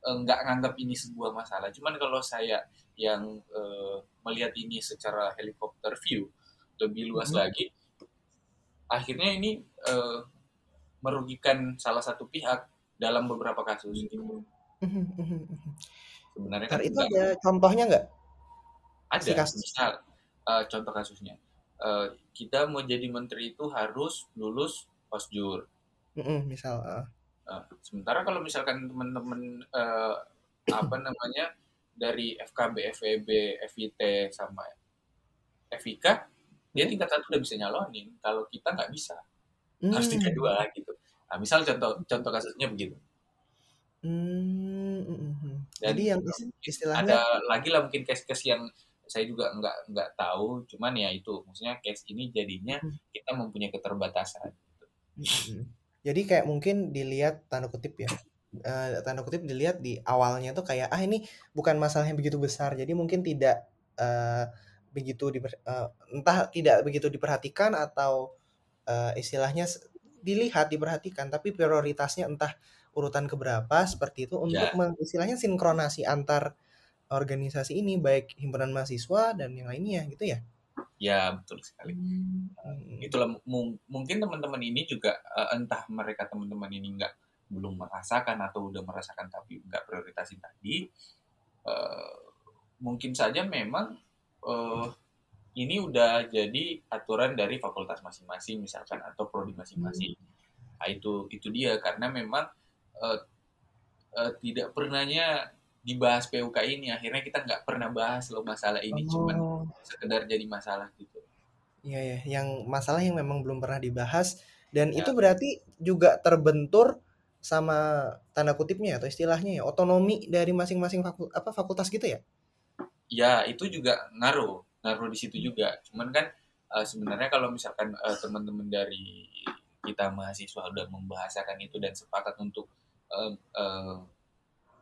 eh, nggak nganggap ini sebuah masalah cuman kalau saya yang eh, melihat ini secara helikopter view lebih luas Mhm. lagi akhirnya ini eh, merugikan salah satu pihak dalam beberapa kasus. Gitu. sebenarnya kan itu ada contohnya nggak ada si kasus? misal eh, contoh kasusnya. Eh, kita mau jadi menteri itu harus lulus osjur Mm-mm, misal uh, Eh, sementara kalau misalkan teman-teman eh, apa namanya dari FKB, FEB, FIT sama FIK dia tingkat satu udah bisa nyalonin. Kalau kita nggak bisa harus hmm. tingkat dua gitu nah misal contoh contoh kasusnya begitu Hmm, mm, mm, mm. Dan Jadi yang is- istilahnya ada lagi lah mungkin case-case yang saya juga nggak nggak tahu cuman ya itu maksudnya case ini jadinya Hmm. kita mempunyai keterbatasan Mm-mm. Jadi kayak mungkin dilihat tanda kutip ya, eh, tanda kutip dilihat di awalnya tuh kayak ah ini bukan masalah yang begitu besar, jadi mungkin tidak eh, begitu diper- eh, entah tidak begitu diperhatikan atau eh, istilahnya dilihat diperhatikan, tapi prioritasnya entah urutan keberapa seperti itu untuk Ya. meng- istilahnya sinkronasi antar organisasi ini baik himpunan mahasiswa dan yang lainnya gitu ya. ya betul sekali Hmm. itulah mung- mungkin teman-teman ini juga eh, entah mereka teman-teman ini nggak belum merasakan atau udah merasakan tapi nggak prioritasin tadi eh, mungkin saja memang eh, ini udah jadi aturan dari fakultas masing-masing misalkan atau prodi masing-masing Nah, itu itu dia karena memang uh, uh, tidak pernahnya dibahas PUK ini akhirnya kita nggak pernah bahas loh masalah ini oh. cuman sekedar jadi masalah gitu. Iya ya, yang masalah yang memang belum pernah dibahas dan ya. itu berarti juga terbentur sama tanda kutipnya atau istilahnya ya otonomi dari masing-masing apa fakultas gitu ya? Ya itu juga ngaruh ngaruh di situ juga. Cuman kan uh, sebenarnya kalau misalkan uh, teman-teman dari kita mahasiswa sudah membahasakan itu dan sepakat untuk uh, uh,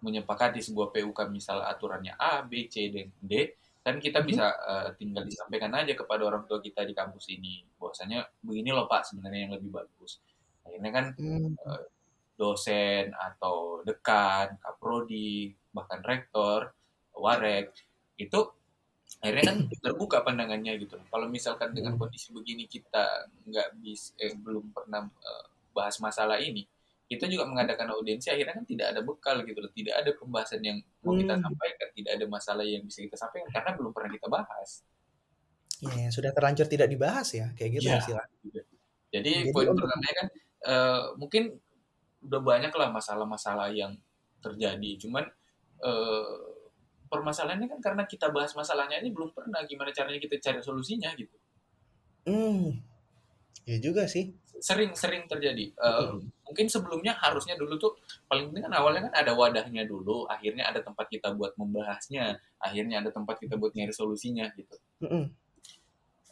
menyepakati sebuah PUK misal aturannya A, B, C, dan D, kan kita bisa uh, tinggal disampaikan aja kepada orang tua kita di kampus ini bahwasanya begini loh Pak sebenarnya yang lebih bagus. Akhirnya kan uh, dosen atau dekan, kaprodi, bahkan rektor, warek itu akhirnya kan terbuka pandangannya gitu. Kalau misalkan dengan hmm. kondisi begini kita nggak bisa eh, belum pernah uh, bahas masalah ini, kita juga mengadakan audiensi akhirnya kan tidak ada bekal gitu loh, tidak ada pembahasan yang mau kita hmm. sampaikan, tidak ada masalah yang bisa kita sampaikan karena belum pernah kita bahas. Ya, sudah terlanjur tidak dibahas ya, kayak gitu ya, istilah. Jadi, Jadi poin pertamanya kan uh, mungkin udah banyak lah masalah-masalah yang terjadi, cuman uh, permasalahannya kan karena kita bahas masalahnya ini belum pernah gimana caranya kita cari solusinya gitu. Hmm, ya juga sih. Sering-sering terjadi. Uh, hmm. Mungkin sebelumnya harusnya dulu tuh paling penting kan awalnya kan ada wadahnya dulu, akhirnya ada tempat kita buat membahasnya, akhirnya ada tempat kita buat nyari solusinya gitu. Hmm.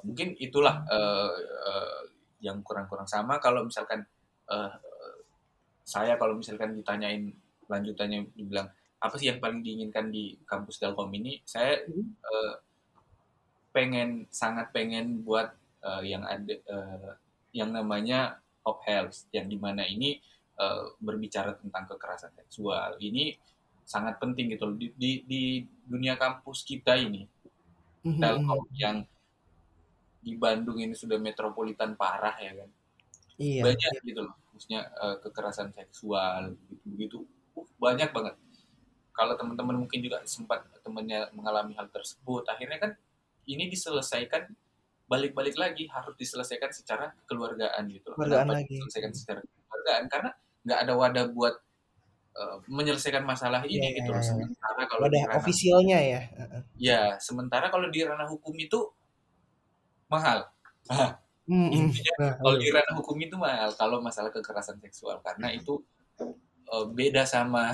Mungkin itulah uh, uh, yang kurang-kurang sama kalau misalkan uh, saya kalau misalkan ditanyain lanjutannya dibilang apa sih yang paling diinginkan di kampus Telkom ini? Saya hmm. uh, pengen sangat pengen buat uh, yang ada uh, yang namanya Hope Health yang di mana ini uh, berbicara tentang kekerasan seksual. Ini sangat penting gitu di, di, di dunia kampus kita ini. Hmm. Telkom yang di Bandung ini sudah metropolitan parah ya kan. Iya. Banyak iya. gitu loh. Maksudnya uh, kekerasan seksual begitu-begitu. Uh, banyak banget kalau teman-teman mungkin juga sempat temannya mengalami hal tersebut akhirnya kan ini diselesaikan balik-balik lagi harus diselesaikan secara keluargaan gitu keluargaan lagi. diselesaikan secara keluargaan karena nggak ada wadah buat uh, menyelesaikan masalah ini yeah, gitu loh. iya, iya. sementara kalau wadah di ofisialnya ya. Ya sementara kalau di ranah hukum itu mahal. Hmm, hmm. nah, kalau di ranah hukum itu mahal kalau masalah kekerasan seksual. Karena itu uh, beda sama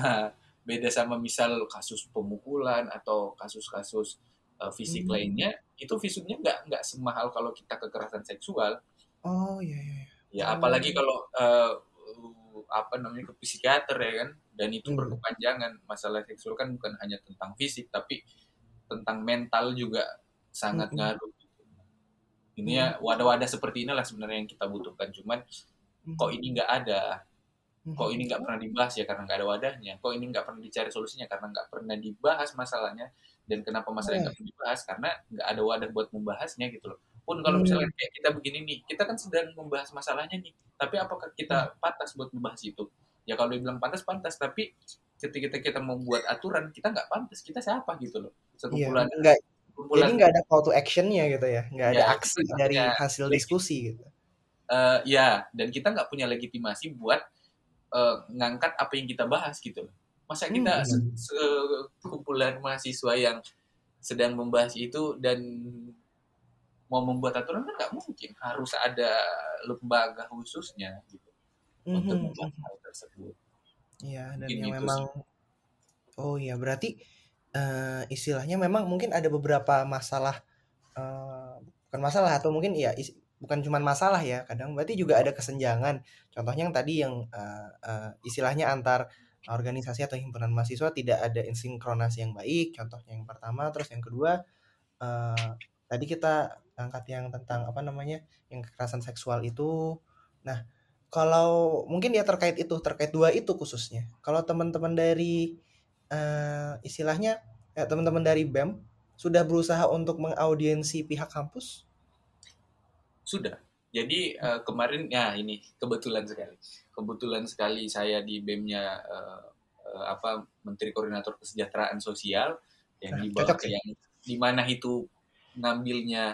beda sama misal kasus pemukulan atau kasus-kasus uh, fisik hmm. lainnya itu visumnya nggak nggak semahal kalau kita kekerasan seksual oh iya iya ya apalagi kalau uh, apa namanya ke psikiater ya kan dan itu hmm. berkepanjangan masalah seksual kan bukan hanya tentang fisik tapi tentang mental juga sangat hmm. ngaruh ini ya hmm. wadah-wadah seperti inilah sebenarnya yang kita butuhkan cuman hmm. kok ini nggak ada kok ini nggak pernah dibahas ya karena nggak ada wadahnya. Kok ini nggak pernah dicari solusinya karena nggak pernah dibahas masalahnya. Dan kenapa masalahnya nggak pernah dibahas? Karena nggak ada wadah buat membahasnya gitu loh. Pun kalau misalnya kayak kita begini nih kita kan sedang membahas masalahnya nih. Tapi apakah kita pantas buat membahas itu? Ya kalau dibilang pantas pantas. Tapi ketika kita mau buat aturan kita nggak pantas. Kita siapa gitu loh? Sekumpulan iya, enggak, jadi nggak ada call to actionnya gitu ya? Nggak ada ya, aksi dari hasil diskusi gitu. Uh, ya dan kita nggak punya legitimasi buat uh, ngangkat apa yang kita bahas gitu Masa kita hmm. sekumpulan mahasiswa yang sedang membahas itu dan mau membuat aturan kan nggak mungkin harus ada lembaga khususnya gitu mm-hmm. untuk hmm, membahas hal tersebut. Iya dan mungkin yang memang sih. oh iya berarti uh, istilahnya memang mungkin ada beberapa masalah uh, bukan masalah atau mungkin ya bukan cuma masalah ya kadang berarti juga ada kesenjangan. Contohnya yang tadi yang uh, uh, istilahnya antar organisasi atau himpunan mahasiswa tidak ada insinkronasi yang baik contohnya yang pertama. Terus yang kedua uh, tadi kita angkat yang tentang apa namanya yang kekerasan seksual itu. Nah kalau mungkin ya terkait itu terkait dua itu khususnya. Kalau teman-teman dari uh, istilahnya ya, teman-teman dari BEM sudah berusaha untuk mengaudiensi pihak kampus sudah. Jadi uh, kemarin ya ini kebetulan sekali. Kebetulan sekali saya di BEM-nya uh, uh, apa Menteri Koordinator Kesejahteraan Sosial yang di bawah yang di mana itu ngambilnya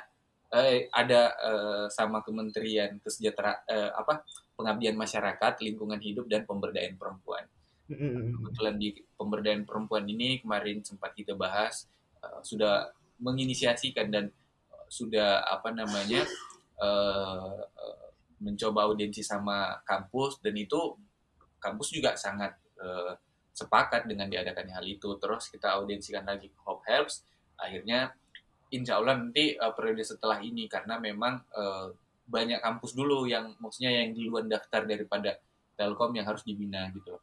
eh, ada eh, sama Kementerian Kesejahteraan eh, apa Pengabdian Masyarakat, Lingkungan Hidup dan Pemberdayaan Perempuan. Mm-mm. Kebetulan di pemberdayaan perempuan ini kemarin sempat kita bahas eh, sudah menginisiasikan dan sudah apa namanya eh, eh, mencoba audiensi sama kampus dan itu kampus juga sangat eh, sepakat dengan diadakannya hal itu. Terus kita audiensikan lagi ke Hope Helps. Akhirnya insya Allah nanti uh, periode setelah ini karena memang uh, banyak kampus dulu yang maksudnya yang duluan daftar daripada Telkom yang harus dibina gitu.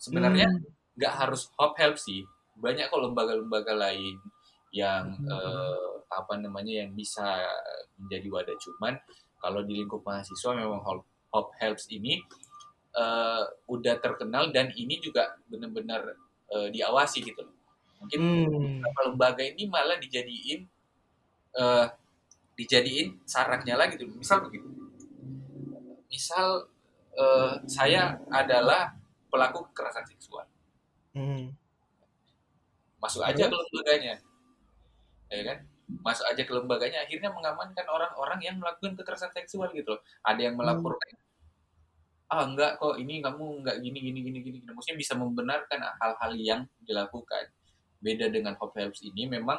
Sebenarnya Hmm. nggak harus Hope Help sih, banyak kok lembaga-lembaga lain yang Hmm. uh, apa namanya yang bisa menjadi wadah. Cuman kalau di lingkup mahasiswa memang Hope, Helps ini uh, udah terkenal dan ini juga benar-benar uh, diawasi gitu loh. Mungkin Hmm. lembaga ini malah dijadiin eh, dijadiin sarangnya lagi tuh. Misal begitu. Misal eh, saya adalah pelaku kekerasan seksual. Hmm. Masuk aja ke lembaganya. Ya kan? Masuk aja ke lembaganya akhirnya mengamankan orang-orang yang melakukan kekerasan seksual gitu loh. Ada yang melaporkan ah enggak kok ini kamu enggak gini gini gini gini maksudnya bisa membenarkan hal-hal yang dilakukan. Beda dengan Hope Helps ini memang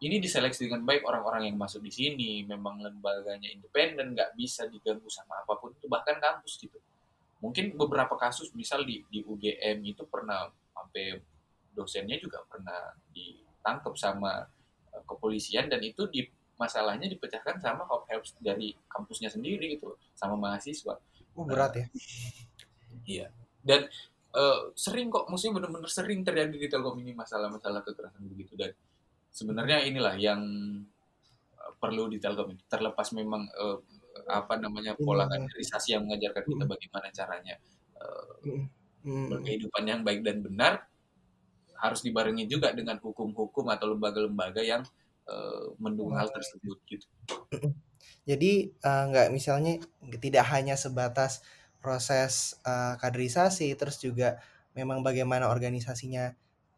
ini diseleksi dengan baik orang-orang yang masuk di sini. Memang lembaganya independen nggak bisa diganggu sama apa pun itu bahkan kampus gitu. Mungkin beberapa kasus misal di di UGM itu pernah sampai dosennya juga pernah ditangkap sama kepolisian dan itu di masalahnya dipecahkan sama Hope Helps dari kampusnya sendiri gitu sama mahasiswa Oh, berat ya. Iya. Dan eh, sering kok, maksudnya benar-benar sering terjadi di Telkom ini masalah-masalah kekerasan begitu dan sebenarnya inilah yang eh, perlu di Telkom ini. Terlepas memang eh, apa namanya pola kaderisasi yang mengajarkan kita bagaimana caranya eh, Hmm. berkehidupan yang baik dan benar harus dibarengi juga dengan hukum-hukum atau lembaga-lembaga yang eh, mendukung hal tersebut gitu. Jadi eh, nggak misalnya tidak hanya sebatas proses eh, kaderisasi, terus juga memang bagaimana organisasinya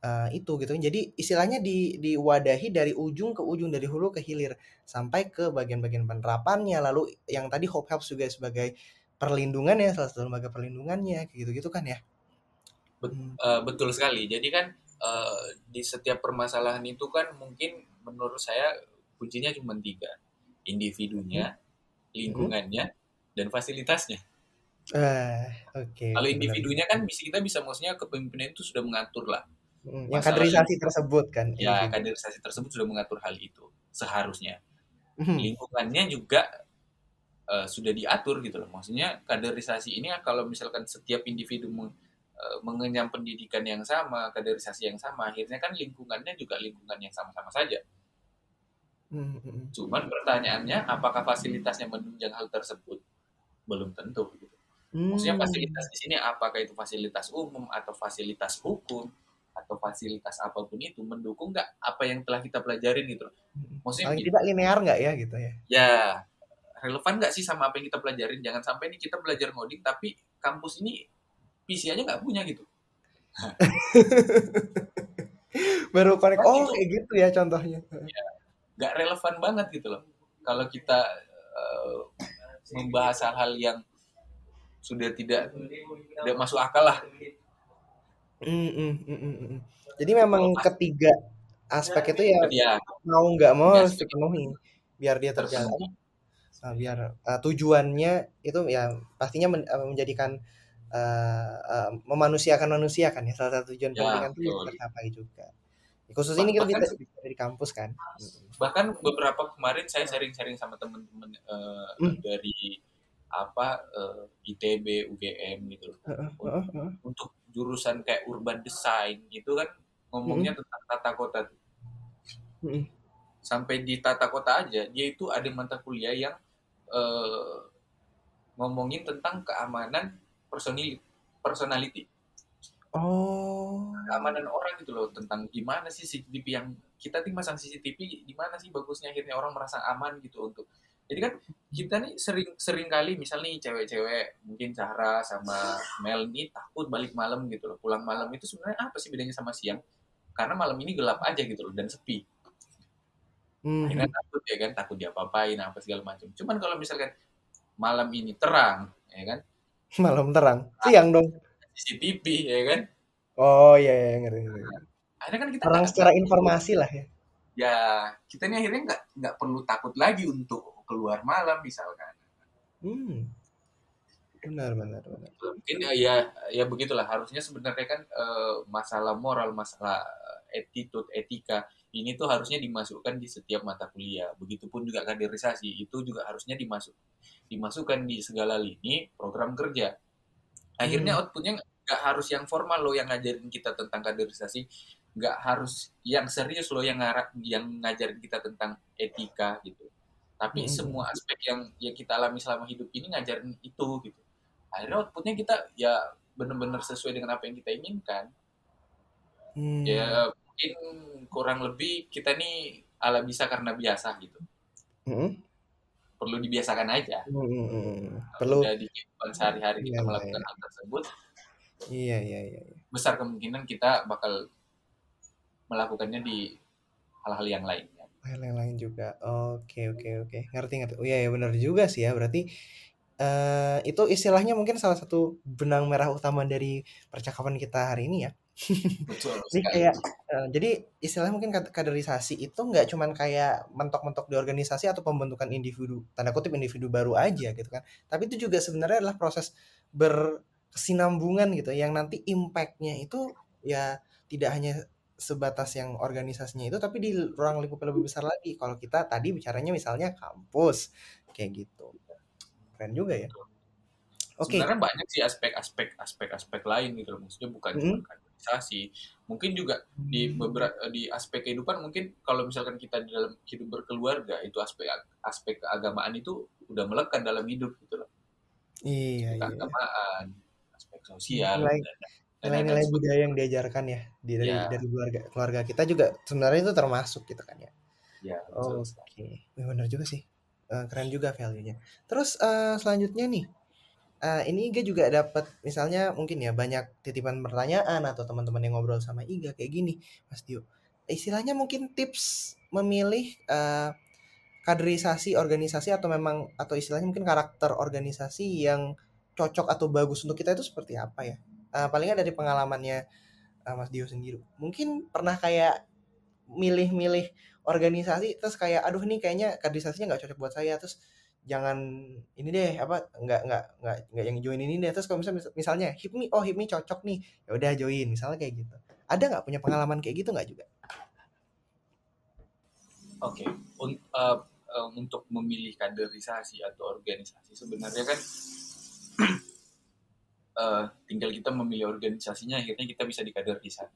eh, itu gitu. Jadi istilahnya di diwadahi dari ujung ke ujung, dari hulu ke hilir sampai ke bagian-bagian penerapannya. Lalu yang tadi Hope Helps juga sebagai perlindungan ya, salah satu lembaga perlindungannya, kayak gitu-gitu kan ya. Bet- Hmm. betul sekali. Jadi kan eh, di setiap permasalahan itu kan mungkin menurut saya kuncinya cuma tiga, individunya, lingkungannya, dan fasilitasnya. Eh, oke. Kalau individunya kan bisa kita bisa maksudnya kepemimpinan itu sudah mengatur lah. Hmm, yang kaderisasi tersebut kan. Ya kaderisasi tersebut sudah mengatur hal itu seharusnya. Hmm. Lingkungannya juga eh, sudah diatur gitu loh. Maksudnya kaderisasi ini kalau misalkan setiap individu mengenyam pendidikan yang sama, kaderisasi yang sama, akhirnya kan lingkungannya juga lingkungan yang sama-sama saja. Cuman pertanyaannya, apakah fasilitasnya menunjang hal tersebut? Belum tentu. Gitu. Maksudnya Hmm. fasilitas di sini apakah itu fasilitas umum atau fasilitas hukum atau fasilitas apa pun itu mendukung nggak apa yang telah kita pelajarin gitu. Maksudnya Paling tidak linear nggak ya gitu ya? ya relevan nggak sih sama apa yang kita pelajarin? Jangan sampai nih kita belajar ngoding tapi kampus ini PC aja nggak punya gitu. Baru connect. Oh kayak gitu ya contohnya. Nggak relevan banget gitu loh. Kalau kita eh, membahas hal-hal yang sudah tidak tidak masuk akal lah. Mm, mm, mm, mm. Jadi memang ketiga aspek itu ya Ya, mau nggak mau Ya, harus dipenuhi biar dia terjalan. Nah, biar uh, tujuannya itu ya pastinya men- uh, menjadikan uh, uh, memanusiakan manusia kan ya salah satu tujuan Ya, penting itu tercapai juga. Khusus ini kita Bahkan- bisa di kampus kan. bahkan beberapa kemarin saya sharing-sharing sama teman-teman eh, Hmm. dari apa eh, ITB, UGM gitu loh. Heeh, heeh, heeh. Untuk jurusan kayak urban design itu kan ngomongnya tentang tata kota tuh. Mm, Sampai di tata kota aja dia itu ada mata kuliah yang eh, ngomongin tentang keamanan personil personality, Oh. keamanan orang gitu loh tentang gimana sih CCTV yang kita nih masang CCTV gimana sih bagusnya akhirnya orang merasa aman gitu untuk. Jadi kan kita nih sering sering kali misalnya nih cewek-cewek mungkin Zahra sama Mel nih takut balik malam gitu loh. Pulang malam itu sebenarnya apa sih bedanya sama siang? Karena malam ini gelap aja gitu loh dan sepi. Mhm. akhirnya takut ya kan takut diapa-apain apa segala macam. Cuman kalau misalkan malam ini terang ya kan Malam terang. Siang dong. CCTV ya kan Oh iya iya ngerti. ngerti. akhirnya kan kita Terang secara informasi lah ya. ya kita ini akhirnya nggak nggak perlu takut lagi untuk keluar malam misalkan Hmm. Benar benar benar. mungkin ya ya, ya begitulah harusnya sebenarnya kan eh, masalah moral masalah eh, attitude etika ini tuh harusnya dimasukkan di setiap mata kuliah. Begitupun juga kaderisasi itu juga harusnya dimasuk dimasukkan di segala lini program kerja. Akhirnya outputnya nggak harus yang formal loh yang ngajarin kita tentang kaderisasi. Nggak harus yang serius loh yang ngarap yang ngajarin kita tentang etika gitu. Tapi Hmm. semua aspek yang yang kita alami selama hidup ini ngajarin itu gitu. Akhirnya outputnya kita ya benar-benar sesuai dengan apa yang kita inginkan. Hmm. ya mungkin kurang lebih kita nih ala bisa karena biasa gitu Hmm. perlu dibiasakan aja Hmm, Perlu. udah di kehidupan sehari-hari kita Iya, melakukan iya. hal tersebut Iya iya iya. iya. besar kemungkinan kita bakal melakukannya di hal-hal yang lainnya Hal yang lain juga. Oke oke oke. Ngerti ngerti. Oh iya ya benar juga sih ya. Berarti eh itu istilahnya mungkin salah satu benang merah utama dari percakapan kita hari ini ya. Betul Jadi kayak eh, jadi istilahnya mungkin kad- kaderisasi itu nggak cuman kayak mentok-mentok di organisasi atau pembentukan individu tanda kutip individu baru aja gitu kan. Tapi itu juga sebenarnya adalah proses berkesinambungan gitu yang nanti impactnya itu ya tidak hanya sebatas yang organisasinya itu tapi di ruang lingkup yang lebih besar lagi. Kalau kita tadi bicaranya misalnya kampus kayak gitu. Keren juga ya. Oke. sebenarnya banyak sih aspek-aspek aspek-aspek lain gitu loh maksudnya bukan cuma Kaderisasi mungkin juga di beberapa di aspek kehidupan mungkin kalau misalkan kita di dalam hidup berkeluarga itu aspek aspek keagamaan itu udah melekat dalam hidup gitu loh Iya, iya. keagamaan aspek sosial Nilai- dan- dan nilai-nilai budaya yang diajarkan ya di dari Ya. dari keluarga keluarga kita juga sebenarnya itu termasuk gitu kan ya. ya Oke, betul. Wih, benar juga sih. Eh, keren juga value-nya. Terus eh, selanjutnya nih, eh, ini Iga juga dapat misalnya mungkin ya banyak titipan pertanyaan atau teman-teman yang ngobrol sama Iga kayak gini, Mas Dio. Istilahnya mungkin tips memilih eh, kaderisasi organisasi atau memang atau istilahnya mungkin karakter organisasi yang cocok atau bagus untuk kita itu seperti apa ya? Eh, paling nggak dari pengalamannya eh, Mas Dio sendiri. Mungkin pernah kayak milih-milih organisasi terus kayak aduh nih kayaknya kaderisasinya nggak cocok buat saya terus jangan ini deh apa nggak nggak nggak nggak yang join ini deh terus kalau misalnya misalnya hipmi oh hipmi cocok nih ya udah join misalnya kayak gitu ada nggak punya pengalaman kayak gitu nggak juga Oke, Un- eh, eh, untuk memilih kaderisasi atau organisasi sebenarnya kan eh, tinggal kita memilih organisasinya akhirnya kita bisa dikader di sana.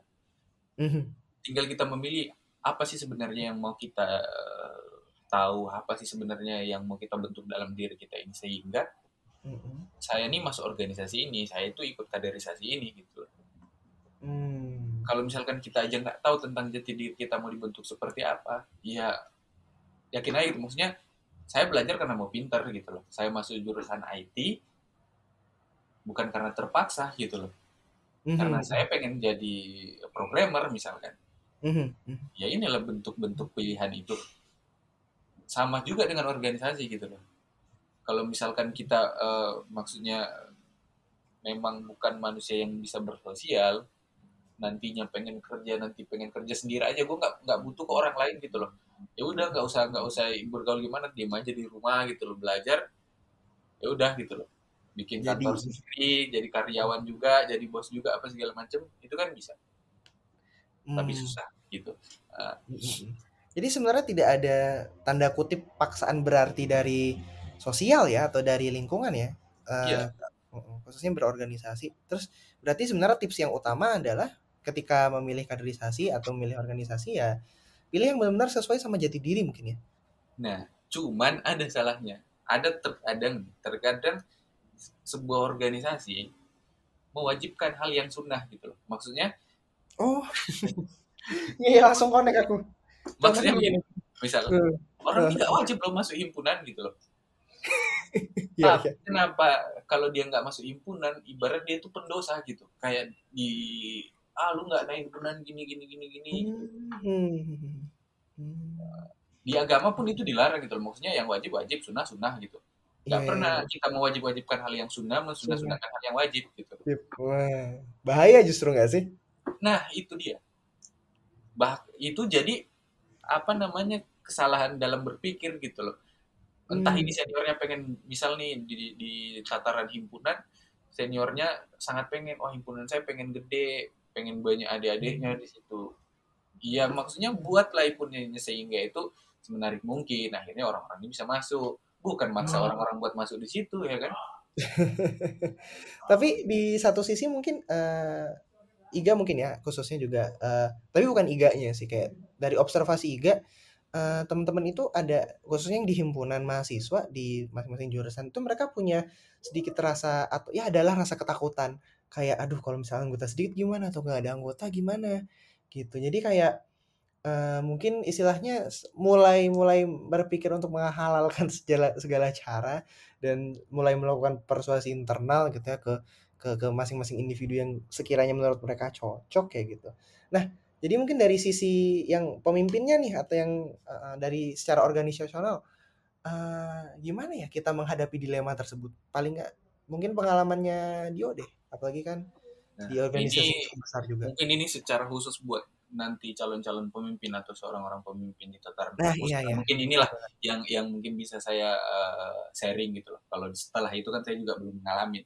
Mhm. Tinggal kita memilih apa sih sebenarnya yang mau kita tahu, apa sih sebenarnya yang mau kita bentuk dalam diri kita ini sehingga Mhm. saya ini masuk organisasi ini, saya itu ikut kaderisasi ini gitu. Hmm. Kalau misalkan kita aja nggak tahu tentang jati diri kita mau dibentuk seperti apa, ya yakin aja gitu. Maksudnya saya belajar karena mau pintar gitu loh. Saya masuk jurusan IT bukan karena terpaksa gitu loh. Mhm. Karena saya pengen jadi programmer misalkan. Mhm. Mhm. Ya inilah bentuk-bentuk pilihan itu. Sama juga dengan organisasi gitu loh. Kalau misalkan kita eh, maksudnya memang bukan manusia yang bisa bersosial, nantinya pengen kerja nanti pengen kerja sendiri aja gue nggak nggak butuh ke orang lain gitu loh ya udah nggak usah nggak usah bergaul gimana diem aja di rumah gitu loh belajar ya udah gitu loh bikin Jadi- kantor sendiri jadi karyawan juga jadi bos juga apa segala macem itu kan bisa tapi Hmm. susah gitu Uh. Jadi sebenarnya tidak ada tanda kutip paksaan berarti dari sosial ya atau dari lingkungan ya. Eh, Iya. Khususnya berorganisasi. Terus berarti sebenarnya tips yang utama adalah ketika memilih kaderisasi atau memilih organisasi ya pilih yang benar-benar sesuai sama jati diri mungkin ya. nah cuman ada salahnya ada terkadang terkadang sebuah organisasi mewajibkan hal yang sunnah gitu loh maksudnya Oh. Iya langsung connect aku. Maksudnya begini misal Hmm. orang tidak wajib loh masuk himpunan gitu loh Iya, Tapi iya. kenapa kalau dia nggak masuk himpunan, ibarat dia itu pendosa gitu. Kayak di ah lu nggak naik himpunan gini gini gini gini. Hmm. Hmm. di agama pun itu dilarang gitu loh. Maksudnya yang wajib wajib, sunnah sunnah gitu. Gak Iya, pernah iya. kita mewajib-wajibkan hal yang sunnah, mensunnah sunnahkan hal yang wajib gitu. Wah, bahaya justru nggak sih? Nah itu dia. Bah itu jadi apa namanya kesalahan dalam berpikir gitu loh. Entah Hmm. ini seniornya pengen misal nih di, di tataran himpunan seniornya sangat pengen oh himpunan saya pengen gede, pengen banyak adik-adiknya di situ. Iya maksudnya buatlah himpunannya sehingga itu semenarik mungkin. Akhirnya orang-orang ini bisa masuk. Bukan maksa orang-orang buat masuk di situ ya kan? Tapi di satu sisi mungkin eh, Iga mungkin ya khususnya juga eh, tapi bukan Iganya sih kayak dari observasi Iga eh, teman-teman itu ada khususnya yang di himpunan mahasiswa di masing-masing jurusan itu mereka punya sedikit rasa atau ya adalah rasa ketakutan. Kayak aduh kalau misalnya anggota sedikit gimana atau nggak ada anggota gimana? Gitu. Jadi kayak eh, mungkin istilahnya mulai mulai berpikir untuk menghalalkan segala segala cara dan mulai melakukan persuasi internal gitu ya ke ke ke masing-masing individu yang sekiranya menurut mereka cocok kayak gitu. Nah, jadi mungkin dari sisi yang pemimpinnya nih atau yang uh, dari secara organisasional uh, gimana ya kita menghadapi dilema tersebut? Paling nggak mungkin pengalamannya Dio deh, apalagi kan Nah, di organisasi ini besar juga. mungkin ini secara khusus buat nanti calon-calon pemimpin atau seorang orang pemimpin di tataran Nah, kampus. iya, Nah, iya. Mungkin inilah yang yang mungkin bisa saya uh, sharing gitu loh. Kalau setelah itu kan saya juga belum mengalami.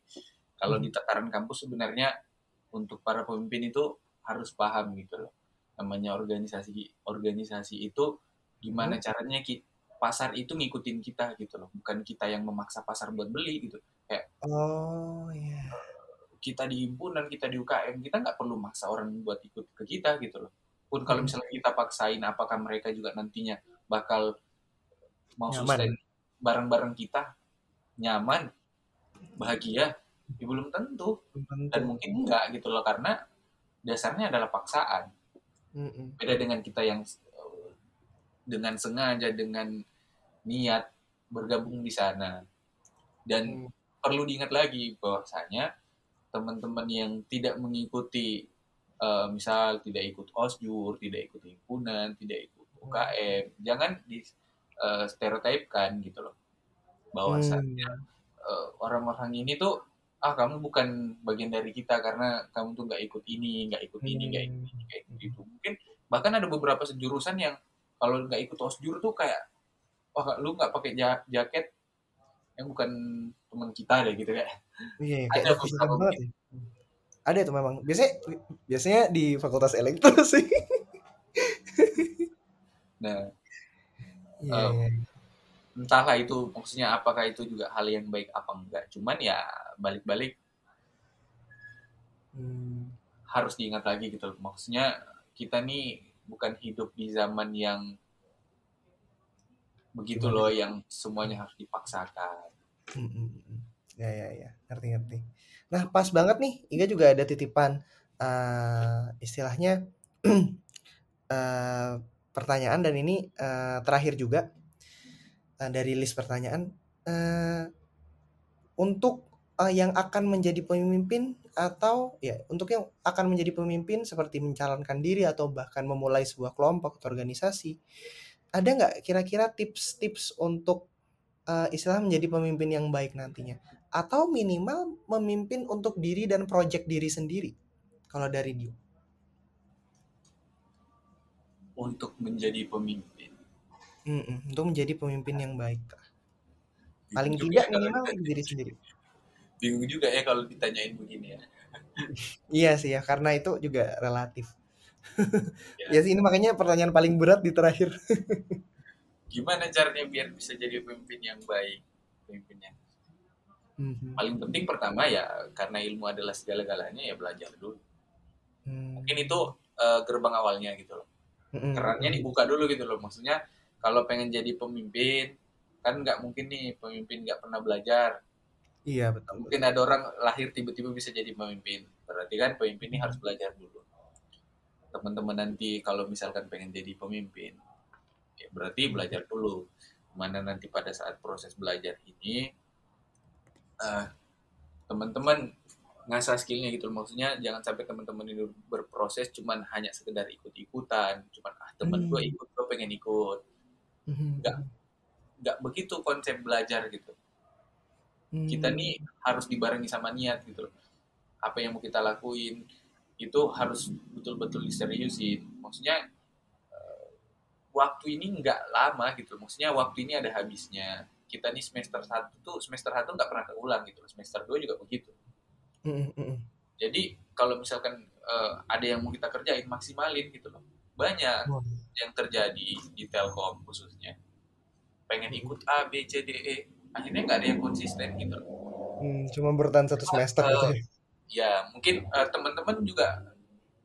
Kalau Hmm. di tataran kampus sebenarnya untuk para pemimpin itu harus paham gitu loh. Namanya organisasi organisasi itu gimana Hmm. caranya ki- pasar itu ngikutin kita gitu loh. Bukan kita yang memaksa pasar buat beli gitu. Kayak Oh, iya. kita di himpunan, kita di UKM, kita nggak perlu maksa orang buat ikut ke kita gitu loh. Pun kalau Hmm. misalnya kita paksain, apakah mereka juga nantinya bakal mau sustain bareng-bareng kita, nyaman, bahagia? Ya, belum tentu. Belum tentu. Dan mungkin enggak gitu loh, karena dasarnya adalah paksaan. Mm-mm. Beda dengan kita yang eh, dengan sengaja, dengan niat bergabung di sana. Dan Hmm. perlu diingat lagi bahwasanya teman-teman yang tidak mengikuti eh, misal tidak ikut osjur, tidak ikut himpunan, tidak ikut UKM, jangan di eh, stereotipkan gitu loh. Bahwasanya Hmm. eh, orang-orang ini tuh ah kamu bukan bagian dari kita karena kamu tuh nggak ikut ini, nggak ikut ini, nggak ikut ini, nggak ikut itu. Mungkin bahkan ada beberapa sejurusan yang kalau nggak ikut osjur tuh kayak wah lu nggak pakai ja- jaket yang bukan teman kita deh gitu kayak Iya, iya, Ada kayak beberapa banget ya. Ada itu memang. Biasanya biasanya di Fakultas Elektro sih. nah Iya, Eh, iya. Entahlah itu maksudnya apakah itu juga hal yang baik apa enggak cuman ya balik-balik Hmm. harus diingat lagi gitu loh. maksudnya kita nih bukan hidup di zaman yang begitu Gimana? loh yang semuanya harus dipaksakan Mm, mm, mm. Ya, ya, ya. Ngerti-ngerti. Nah, pas banget nih. Iga juga ada titipan eh, istilahnya eh, pertanyaan dan ini eh, terakhir juga eh, dari list pertanyaan eh, untuk eh, yang akan menjadi pemimpin atau ya untuk yang akan menjadi pemimpin seperti mencalonkan diri atau bahkan memulai sebuah kelompok atau organisasi ada nggak kira-kira tips-tips untuk eh, istilah menjadi pemimpin yang baik nantinya? Atau minimal memimpin untuk diri dan proyek diri sendiri kalau dari Dio? Untuk menjadi pemimpin Mm-mm, untuk menjadi pemimpin yang baik paling Bingung tidak kalau minimal diri sendiri. Bingung juga ya kalau ditanyain begini ya. Iya sih ya karena itu juga relatif. Ya. ya sih ini makanya pertanyaan paling berat di terakhir. Gimana caranya biar bisa jadi pemimpin yang baik pemimpin yang Mhm. paling penting pertama ya karena ilmu adalah segala-galanya ya belajar dulu. Hmm. mungkin itu eh, gerbang awalnya gitu loh. Kerannya dibuka dulu gitu loh maksudnya kalau pengen jadi pemimpin kan nggak mungkin nih pemimpin nggak pernah belajar. Iya betul, mungkin ada orang lahir tiba-tiba bisa jadi pemimpin. Berarti kan pemimpin ini harus belajar dulu. Teman-teman nanti kalau misalkan pengen jadi pemimpin ya berarti belajar dulu. Mana nanti pada saat proses belajar ini eh, teman-teman ngasah skillnya gitu loh. maksudnya jangan sampai teman-teman ini berproses cuman hanya sekedar ikut-ikutan. Cuman ah temen gue Hmm. ikut gue pengen ikut Nggak. nggak begitu konsep belajar gitu. Mhm. kita nih harus dibarengi sama niat gitu loh. Apa yang mau kita lakuin itu harus betul-betul diseriusin maksudnya eh, waktu ini nggak lama gitu. Maksudnya waktu ini ada habisnya. Kita nih semester satu tuh semester satu nggak pernah keulang gitu semester dua juga begitu. Mhm, mhm. jadi kalau misalkan eh, ada yang mau kita kerjain maksimalin gitu loh. Banyak. Wah. Yang terjadi di Telkom khususnya. Pengen ikut A B C D E. Akhirnya nggak ada yang konsisten gitu. Hmm, cuma bertahan satu semester Eh, gitu ya. ya mungkin eh, teman-teman juga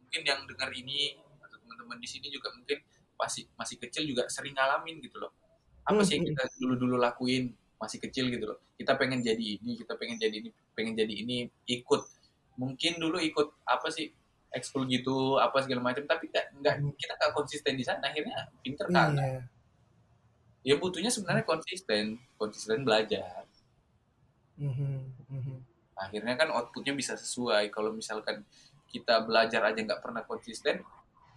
mungkin yang dengar ini atau teman-teman di sini juga mungkin masih masih kecil juga sering ngalamin gitu loh. Apa sih yang Hmm, kita dulu-dulu lakuin? Masih kecil gitu loh. Kita pengen jadi ini kita pengen jadi ini pengen jadi ini ikut. Mungkin dulu ikut apa sih ekskul gitu apa segala macam tapi nggak nggak kita nggak konsisten di sana akhirnya pinter kan Iya. ya butuhnya sebenarnya konsisten konsisten belajar Mhm, mhm. akhirnya kan outputnya bisa sesuai kalau misalkan kita belajar aja nggak pernah konsisten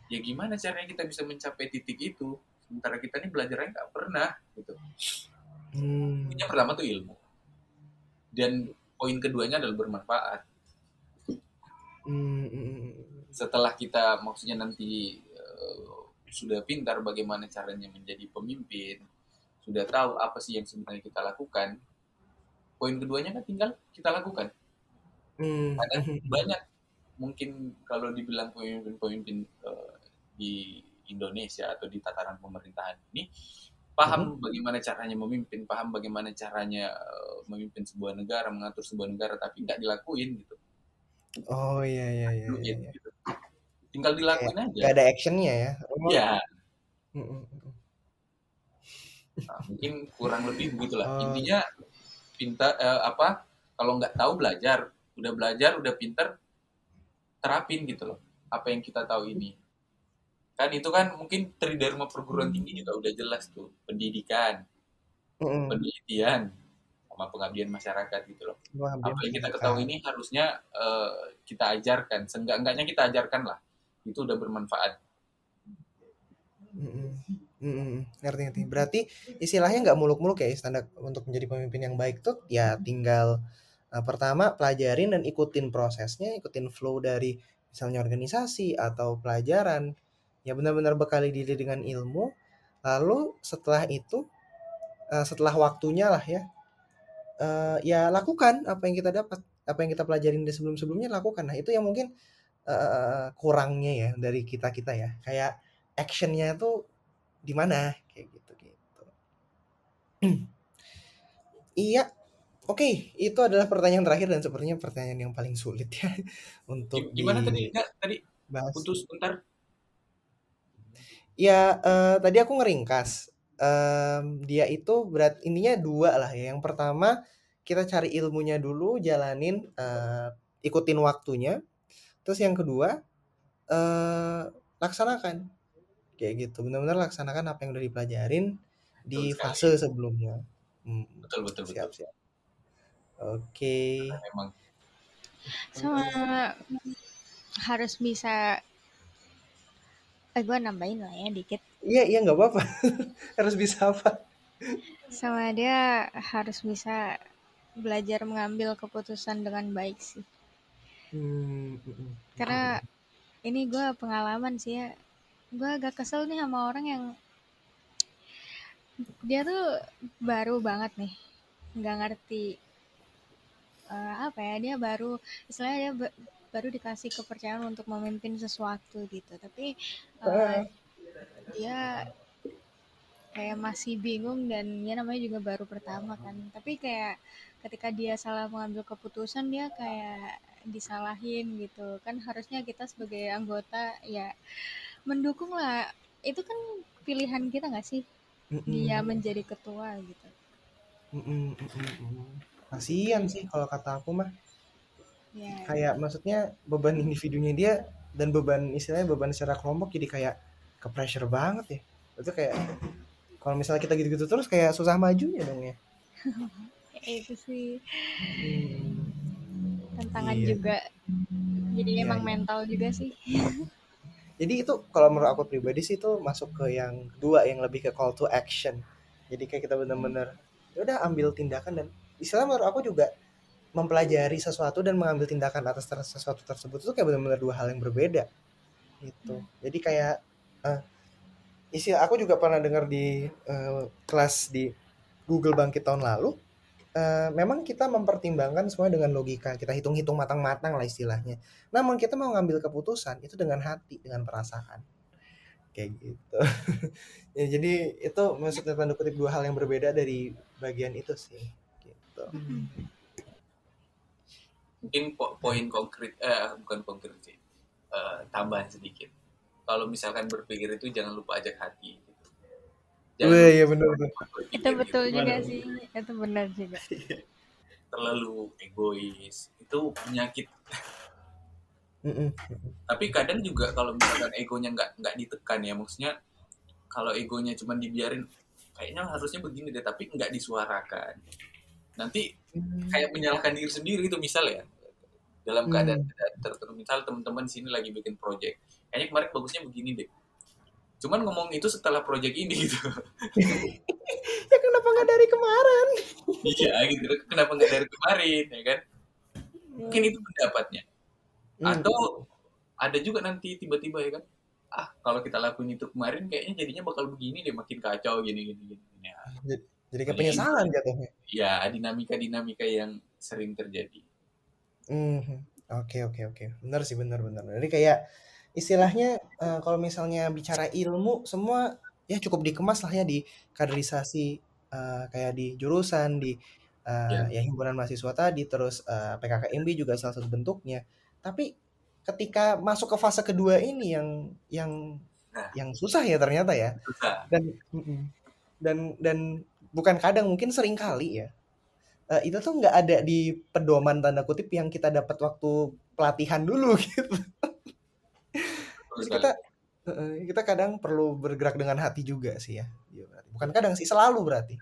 ya gimana caranya kita bisa mencapai titik itu sementara kita nih belajarnya nggak pernah gitu Hmm. yang pertama tuh ilmu dan poin keduanya adalah bermanfaat Hmm, hmm, hmm. Setelah kita maksudnya nanti eh, sudah pintar bagaimana caranya menjadi pemimpin sudah tahu apa sih yang sebenarnya kita lakukan poin keduanya kan tinggal kita lakukan Hmm, Ada banyak mungkin kalau dibilang pemimpin-pemimpin eh, di Indonesia atau di tataran pemerintahan ini paham bagaimana caranya memimpin, paham bagaimana caranya eh, memimpin sebuah negara, mengatur sebuah negara, tapi nggak dilakuin gitu. Oh iya iya iya. Iya, iya. gitu. Tinggal dilakuin Gak aja. ada actionnya ya. Oh, Ya, hmm, hmm, hmm. nah, mungkin kurang lebih begitulah. Oh. Intinya pintar eh, apa? Kalau nggak tahu belajar, udah belajar, udah pintar, terapin gitu loh. Apa yang kita tahu ini. Kan itu kan mungkin tridharma perguruan tinggi juga udah jelas tuh, pendidikan, Hmm, penelitian, sama pengabdian masyarakat gitu loh. Wah, Apa yang kita ketahui ini harusnya eh, kita ajarkan, seenggak-enggaknya kita ajarkan lah. Itu udah bermanfaat. Mm-mm. Mm-mm. Ngerti ngerti. Berarti istilahnya nggak muluk-muluk ya standar untuk menjadi pemimpin yang baik tuh ya tinggal uh, pertama pelajarin dan ikutin prosesnya, ikutin flow dari misalnya organisasi atau pelajaran. Ya benar-benar bekali diri dengan ilmu. Lalu setelah itu uh, setelah waktunya lah ya uh, ya lakukan apa yang kita dapat, apa yang kita pelajarin di sebelum-sebelumnya lakukan. Nah, itu yang mungkin uh, kurangnya ya dari kita-kita ya. Kayak actionnya tuh di mana kayak gitu gitu. iya, oke, itu adalah pertanyaan terakhir dan sepertinya pertanyaan yang paling sulit ya untuk Gimana tadi? Enggak, tadi dibahas. putus bentar. Ya, eh, tadi aku ngeringkas. Em, dia itu berat intinya dua lah ya. Yang pertama kita cari ilmunya dulu, jalanin, eh, ikutin waktunya. Terus yang kedua eh laksanakan kayak gitu. Benar-benar laksanakan apa yang udah dipelajarin di Betul sekali. fase sebelumnya. Hmm, Betul, betul, betul. siap siap. Oke. Memang sama harus bisa eh gue nambahin lah ya dikit Iya iya nggak apa-apa. Harus bisa apa? sama dia harus bisa belajar mengambil keputusan dengan baik sih Hmm, mm, mm. karena ini gue pengalaman sih ya. Gue agak kesel nih sama orang yang dia tuh baru banget nih. Nggak ngerti eh, apa ya dia baru istilahnya dia ba- baru dikasih kepercayaan untuk memimpin sesuatu gitu. Tapi Ah, dia kayak masih bingung dan ya namanya juga baru pertama kan. Tapi kayak ketika dia salah mengambil keputusan dia kayak disalahin gitu. Kan harusnya kita sebagai anggota ya mendukung lah. Itu kan pilihan kita nggak sih? Mm, mm, dia menjadi ketua gitu. Mm. Kasian sih kalau kata aku mah. ya. Kayak maksudnya beban individunya dia dan beban istilahnya beban secara kelompok jadi kayak ke pressure banget ya. Itu kayak kalau misalnya kita gitu-gitu terus kayak susah majunya dong ya. Itu sih. Hmm, tantangan Iya. juga. Jadi Iya, emang iya. mental juga sih. Jadi itu kalau menurut aku pribadi sih itu masuk ke yang kedua yang lebih ke call to action. Jadi kayak kita bener-bener ya udah ambil tindakan dan istilah menurut aku juga mempelajari sesuatu dan mengambil tindakan atas sesuatu tersebut itu kayak benar-benar dua hal yang berbeda. Gitu. Jadi kayak uh, istilah aku juga pernah dengar di uh, kelas di Google Bangkit tahun lalu uh, memang kita mempertimbangkan semua dengan logika. Kita hitung-hitung matang-matang lah istilahnya. Namun kita mau ngambil keputusan itu dengan hati dengan perasaan. Kayak gitu. Ya jadi itu maksudnya tanda kutip dua hal yang berbeda dari bagian itu sih. Gitu. Mungkin po poin konkret eh bukan konkret sih. Uh, tambahan sedikit kalau misalkan berpikir itu jangan lupa ajak hati gitu. jangan Wih, ya benar benar. itu betul gitu. juga sih. Itu benar juga. Terlalu egois. Itu penyakit. Tapi kadang juga kalau misalkan egonya nggak nggak ditekan ya maksudnya kalau egonya cuma dibiarin kayaknya harusnya begini deh tapi nggak disuarakan. Nanti hmm. kayak menyalahkan diri sendiri itu misal ya dalam hmm. keadaan hmm. tertentu misal teman-teman di sini lagi bikin project kayaknya kemarin bagusnya begini deh. Cuman ngomong itu setelah project ini gitu. Ya kenapa nggak dari kemarin? Iya gitu. Kenapa nggak dari kemarin ya kan? Mungkin itu pendapatnya. Hmm. atau ada juga nanti tiba-tiba ya kan? Ah kalau kita lakuin itu kemarin kayaknya jadinya bakal begini deh makin kacau gini gini gini ya. jadi kayak penyesalan jatuhnya. Ya dinamika dinamika yang sering terjadi hmm oke oke oke benar sih benar benar jadi kayak istilahnya uh, kalau misalnya bicara ilmu semua ya cukup dikemas lah ya di kaderisasi uh, kayak di jurusan di uh, ya. ya himpunan mahasiswa tadi terus uh, PKKMB juga salah satu bentuknya tapi ketika masuk ke fase kedua ini yang yang nah. yang susah ya ternyata ya susah. dan dan dan bukan kadang mungkin sering kali ya uh, itu tuh nggak ada di pedoman tanda kutip yang kita dapat waktu pelatihan dulu gitu. Terus kita uh, kita kadang perlu bergerak dengan hati juga sih ya. Iya, bukan kadang sih selalu berarti.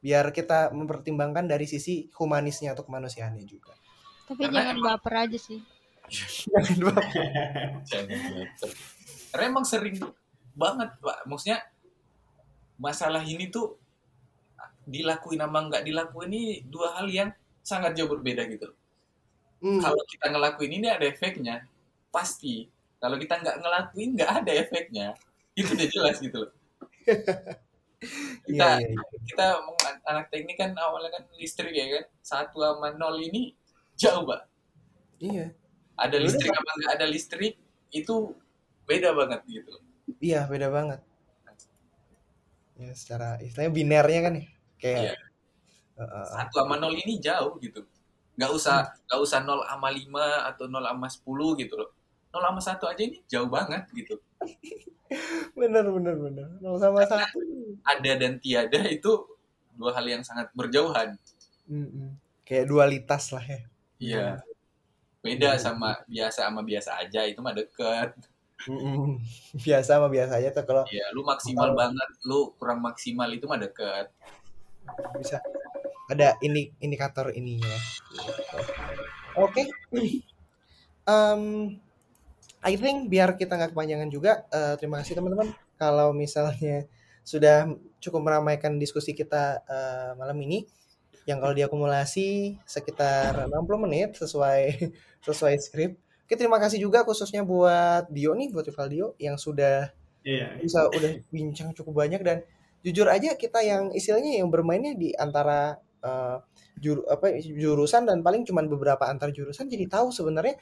Biar kita mempertimbangkan dari sisi humanisnya atau kemanusiaannya juga. Tapi Karena jangan baper aja sih. Jangan baper. Jangan baper. Karena emang sering banget, Pak. Maksudnya masalah ini tuh dilakuin sama nggak dilakuin ini dua hal yang sangat jauh berbeda gitu. Hmm. Kalau kita ngelakuin ini ada efeknya, pasti. Kalau kita nggak ngelakuin nggak ada efeknya. Itu udah jelas gitu loh. kita yeah, yeah, yeah. kita anak teknik kan awalnya kan listrik ya kan satu sama nol ini jauh pak iya ada listrik apa nggak ada listrik itu beda banget gitu iya beda banget ya secara istilahnya binernya kan ya kayak iya. uh, satu sama nol ini jauh gitu. Nggak usah hmm. nggak usah nol sama lima atau nol sama sepuluh gitu loh. Nol sama satu aja ini jauh banget gitu. Bener bener bener. Nol sama satu. ada dan tiada itu dua hal yang sangat berjauhan. Mm -mm. kayak dualitas lah ya. Iya. Beda sama biasa sama biasa aja itu mah deket. Biasa sama biasa aja tuh kalau ya lu maksimal kalau... banget lu kurang maksimal itu mah deket bisa ada ini indikator ininya oke okay. um, I think biar kita nggak kepanjangan juga uh, terima kasih teman-teman kalau misalnya sudah cukup meramaikan diskusi kita uh, malam ini yang kalau diakumulasi sekitar 60 menit sesuai sesuai skrip. Oke, terima kasih juga khususnya buat Dio nih, buat Dio yang sudah yeah, bisa udah bincang cukup banyak dan jujur aja kita yang istilahnya yang bermainnya di antara uh, jur, apa jurusan dan paling cuma beberapa antar jurusan jadi tahu sebenarnya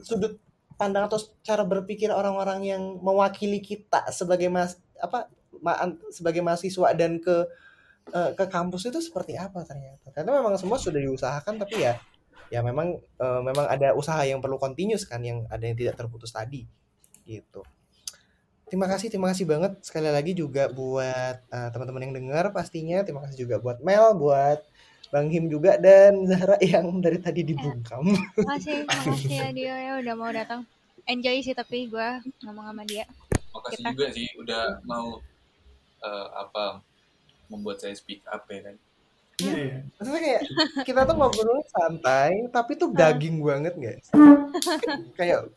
sudut pandang atau cara berpikir orang-orang yang mewakili kita sebagai mas apa ma, sebagai mahasiswa dan ke uh, ke kampus itu seperti apa ternyata. Karena memang semua sudah diusahakan tapi ya ya memang uh, memang ada usaha yang perlu continuous kan yang ada yang tidak terputus tadi gitu terima kasih terima kasih banget sekali lagi juga buat uh, teman-teman yang dengar pastinya terima kasih juga buat Mel buat Bang Him juga dan Zahra yang dari tadi dibungkam. Terima kasih, makasih ya dia ya udah mau datang. Enjoy sih tapi gue ngomong sama dia. Makasih Kita. juga sih udah mau uh, apa membuat saya speak up ya kan Iya, iya. Maksudnya kayak kita tuh ngobrol santai, tapi tuh daging banget gak sih? kayak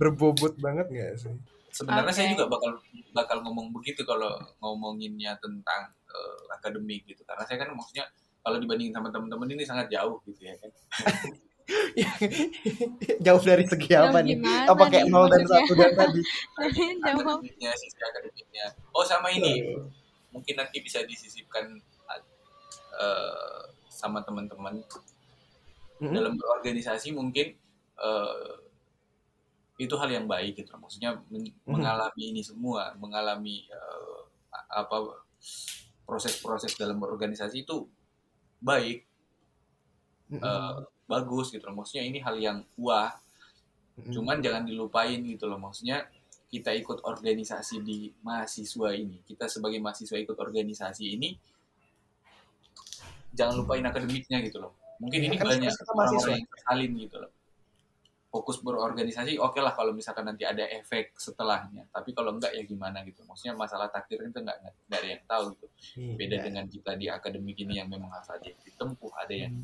berbobot banget gak sih? Sebenarnya saya Oke. juga bakal bakal ngomong begitu kalau ngomonginnya tentang eh, akademik gitu karena saya kan maksudnya kalau dibandingin sama teman-teman ini sangat jauh gitu ya kan Jauh dari segi apa nih? Apa kayak nol dan satu dan tadi? Akademiknya sisi akademiknya oh sama ini mungkin nanti bisa disisipkan eh, sama teman-teman Mm-mm. dalam berorganisasi mungkin eh, itu hal yang baik gitu maksudnya men- Mhm. mengalami ini semua mengalami eh, apa proses-proses dalam berorganisasi itu baik eh, bagus gitu loh. Maksudnya ini hal yang wah. Mm-mm. cuman jangan dilupain gitu loh. Maksudnya kita ikut organisasi di mahasiswa ini kita sebagai mahasiswa ikut organisasi ini jangan lupain akademiknya gitu loh. Mungkin Ya, ini kan banyak orang-orang yang tersalin gitu loh fokus berorganisasi oke lah kalau misalkan nanti ada efek setelahnya tapi kalau enggak ya gimana gitu maksudnya masalah takdir itu enggak enggak enggak ada yang tahu gitu beda Iya. dengan kita di akademik ini yang memang harus ada yang ditempuh ada yang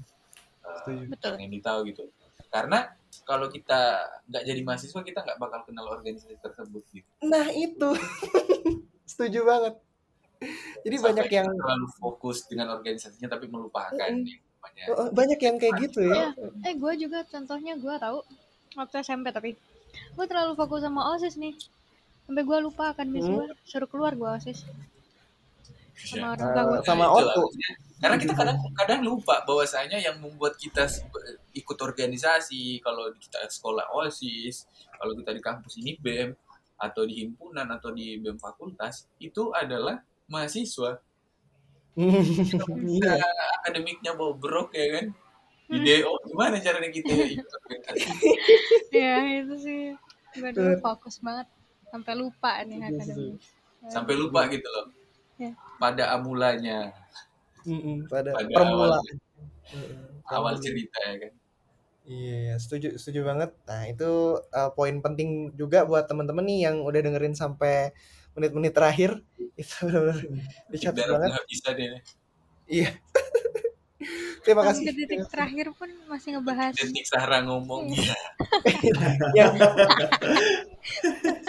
Hmm. Setuju. Betul. yang ditahu gitu karena kalau kita nggak jadi mahasiswa kita nggak bakal kenal organisasi tersebut gitu Nah itu, setuju banget. Jadi Sampai banyak yang terlalu fokus dengan organisasinya tapi melupakan yang namanya Oh, banyak yang kayak gitu ya. Eh, gue juga contohnya gue tahu waktu SMP tapi gue terlalu fokus sama osis nih. Sampai gue lupa akan miss Hmm. gue suruh keluar gue osis Ya. sama orang Eh, tua gue. sama itulah, Otu. maksudnya. karena kita kadang kadang lupa bahwasanya yang membuat kita ikut organisasi kalau kita sekolah osis kalau kita di kampus ini bem atau di himpunan atau di bem fakultas itu adalah mahasiswa Iya. Nah, akademiknya bobrok ya kan di DO gimana caranya kita Iya itu sih. Gue dulu fokus banget sampai lupa nih Setuju, akademis. sampai lupa gitu loh. Ya. pada amulanya. Mm-mm, Pada Pada permulaan. awal- awal cerita ya kan? Iya, iya, setuju, setuju banget. Nah, itu uh, poin penting juga buat teman-teman nih yang udah dengerin sampai menit-menit terakhir. Itu benar-benar dicatat banget. bisa deh. Iya. Terima kasih. Sampai detik terakhir pun masih ngebahas detik Sahra ngomong ya Ya.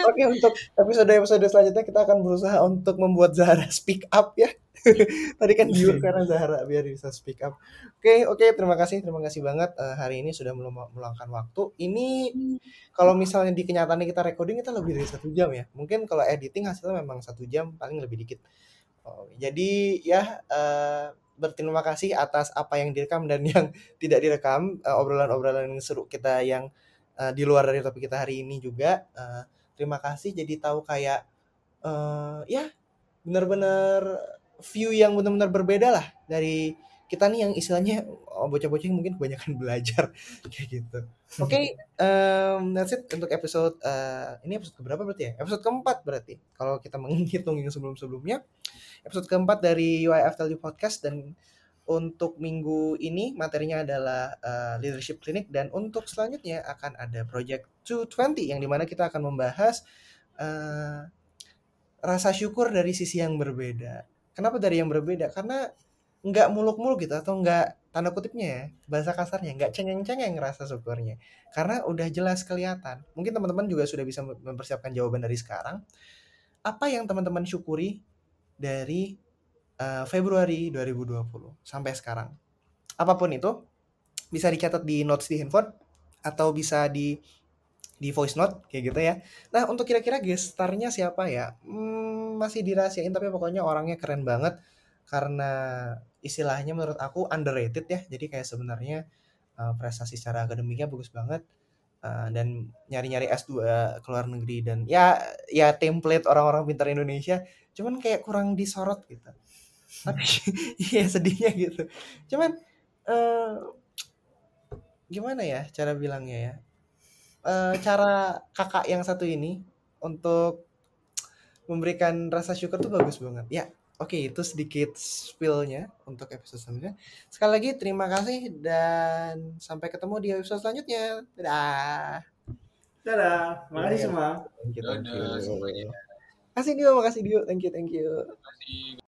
Oke, untuk episode-episode selanjutnya kita akan berusaha untuk membuat Zahra speak up ya. Tadi kan Dio sekarang Zahra biar bisa speak up. Oke, oke, terima kasih, terima kasih banget eh, hari ini sudah meluangkan waktu. Ini kalau misalnya di kenyataannya kita recording kita lebih dari satu jam ya. Mungkin kalau editing hasilnya memang satu jam, paling lebih dikit. Oh, jadi ya eh, berterima kasih atas apa yang direkam dan yang tidak direkam, eh, obrolan-obrolan yang seru kita yang eh, di luar dari topik kita hari ini juga. Eh, terima kasih jadi tahu kayak eh, ya benar-benar view yang benar-benar berbeda lah dari kita nih yang istilahnya oh, bocah-bocah yang mungkin kebanyakan belajar kayak gitu. Oke, em, that's it untuk episode eh, ini episode keberapa berarti ya? Episode keempat berarti. Kalau kita menghitung yang sebelum-sebelumnya, episode keempat dari UIF Tell Podcast dan untuk minggu ini materinya adalah eh, leadership clinic dan untuk selanjutnya akan ada project 220 yang di mana kita akan membahas eh, rasa syukur dari sisi yang berbeda. Kenapa dari yang berbeda? Karena nggak muluk-muluk gitu atau nggak tanda kutipnya ya bahasa kasarnya nggak cengeng-cengeng rasa syukurnya karena udah jelas kelihatan mungkin teman-teman juga sudah bisa mempersiapkan jawaban dari sekarang apa yang teman-teman syukuri dari eh, Februari 2020 sampai sekarang. Apa pun itu bisa dicatat di notes di handphone atau bisa di di voice note kayak gitu ya. Nah untuk kira-kira gestarnya siapa ya? Hmm, masih dirahasiain tapi pokoknya orangnya keren banget. Karena istilahnya menurut aku underrated ya. Jadi kayak sebenarnya uh, prestasi secara akademiknya bagus banget. Uh, dan nyari-nyari S2 ke luar negeri dan ya ya template orang-orang pintar Indonesia cuman kayak kurang disorot gitu tapi iya sedihnya gitu cuman eh, gimana ya cara bilangnya ya Eh, cara kakak yang satu ini untuk memberikan rasa syukur tuh bagus banget ya Oke, itu sedikit spillnya untuk episode selanjutnya. Sekali lagi terima kasih dan sampai ketemu di episode selanjutnya. Dadah. Dadah, makasih semua. Dadah semuanya. Kasih Dio, makasih Dio. Thank you, thank you. Terima kasih.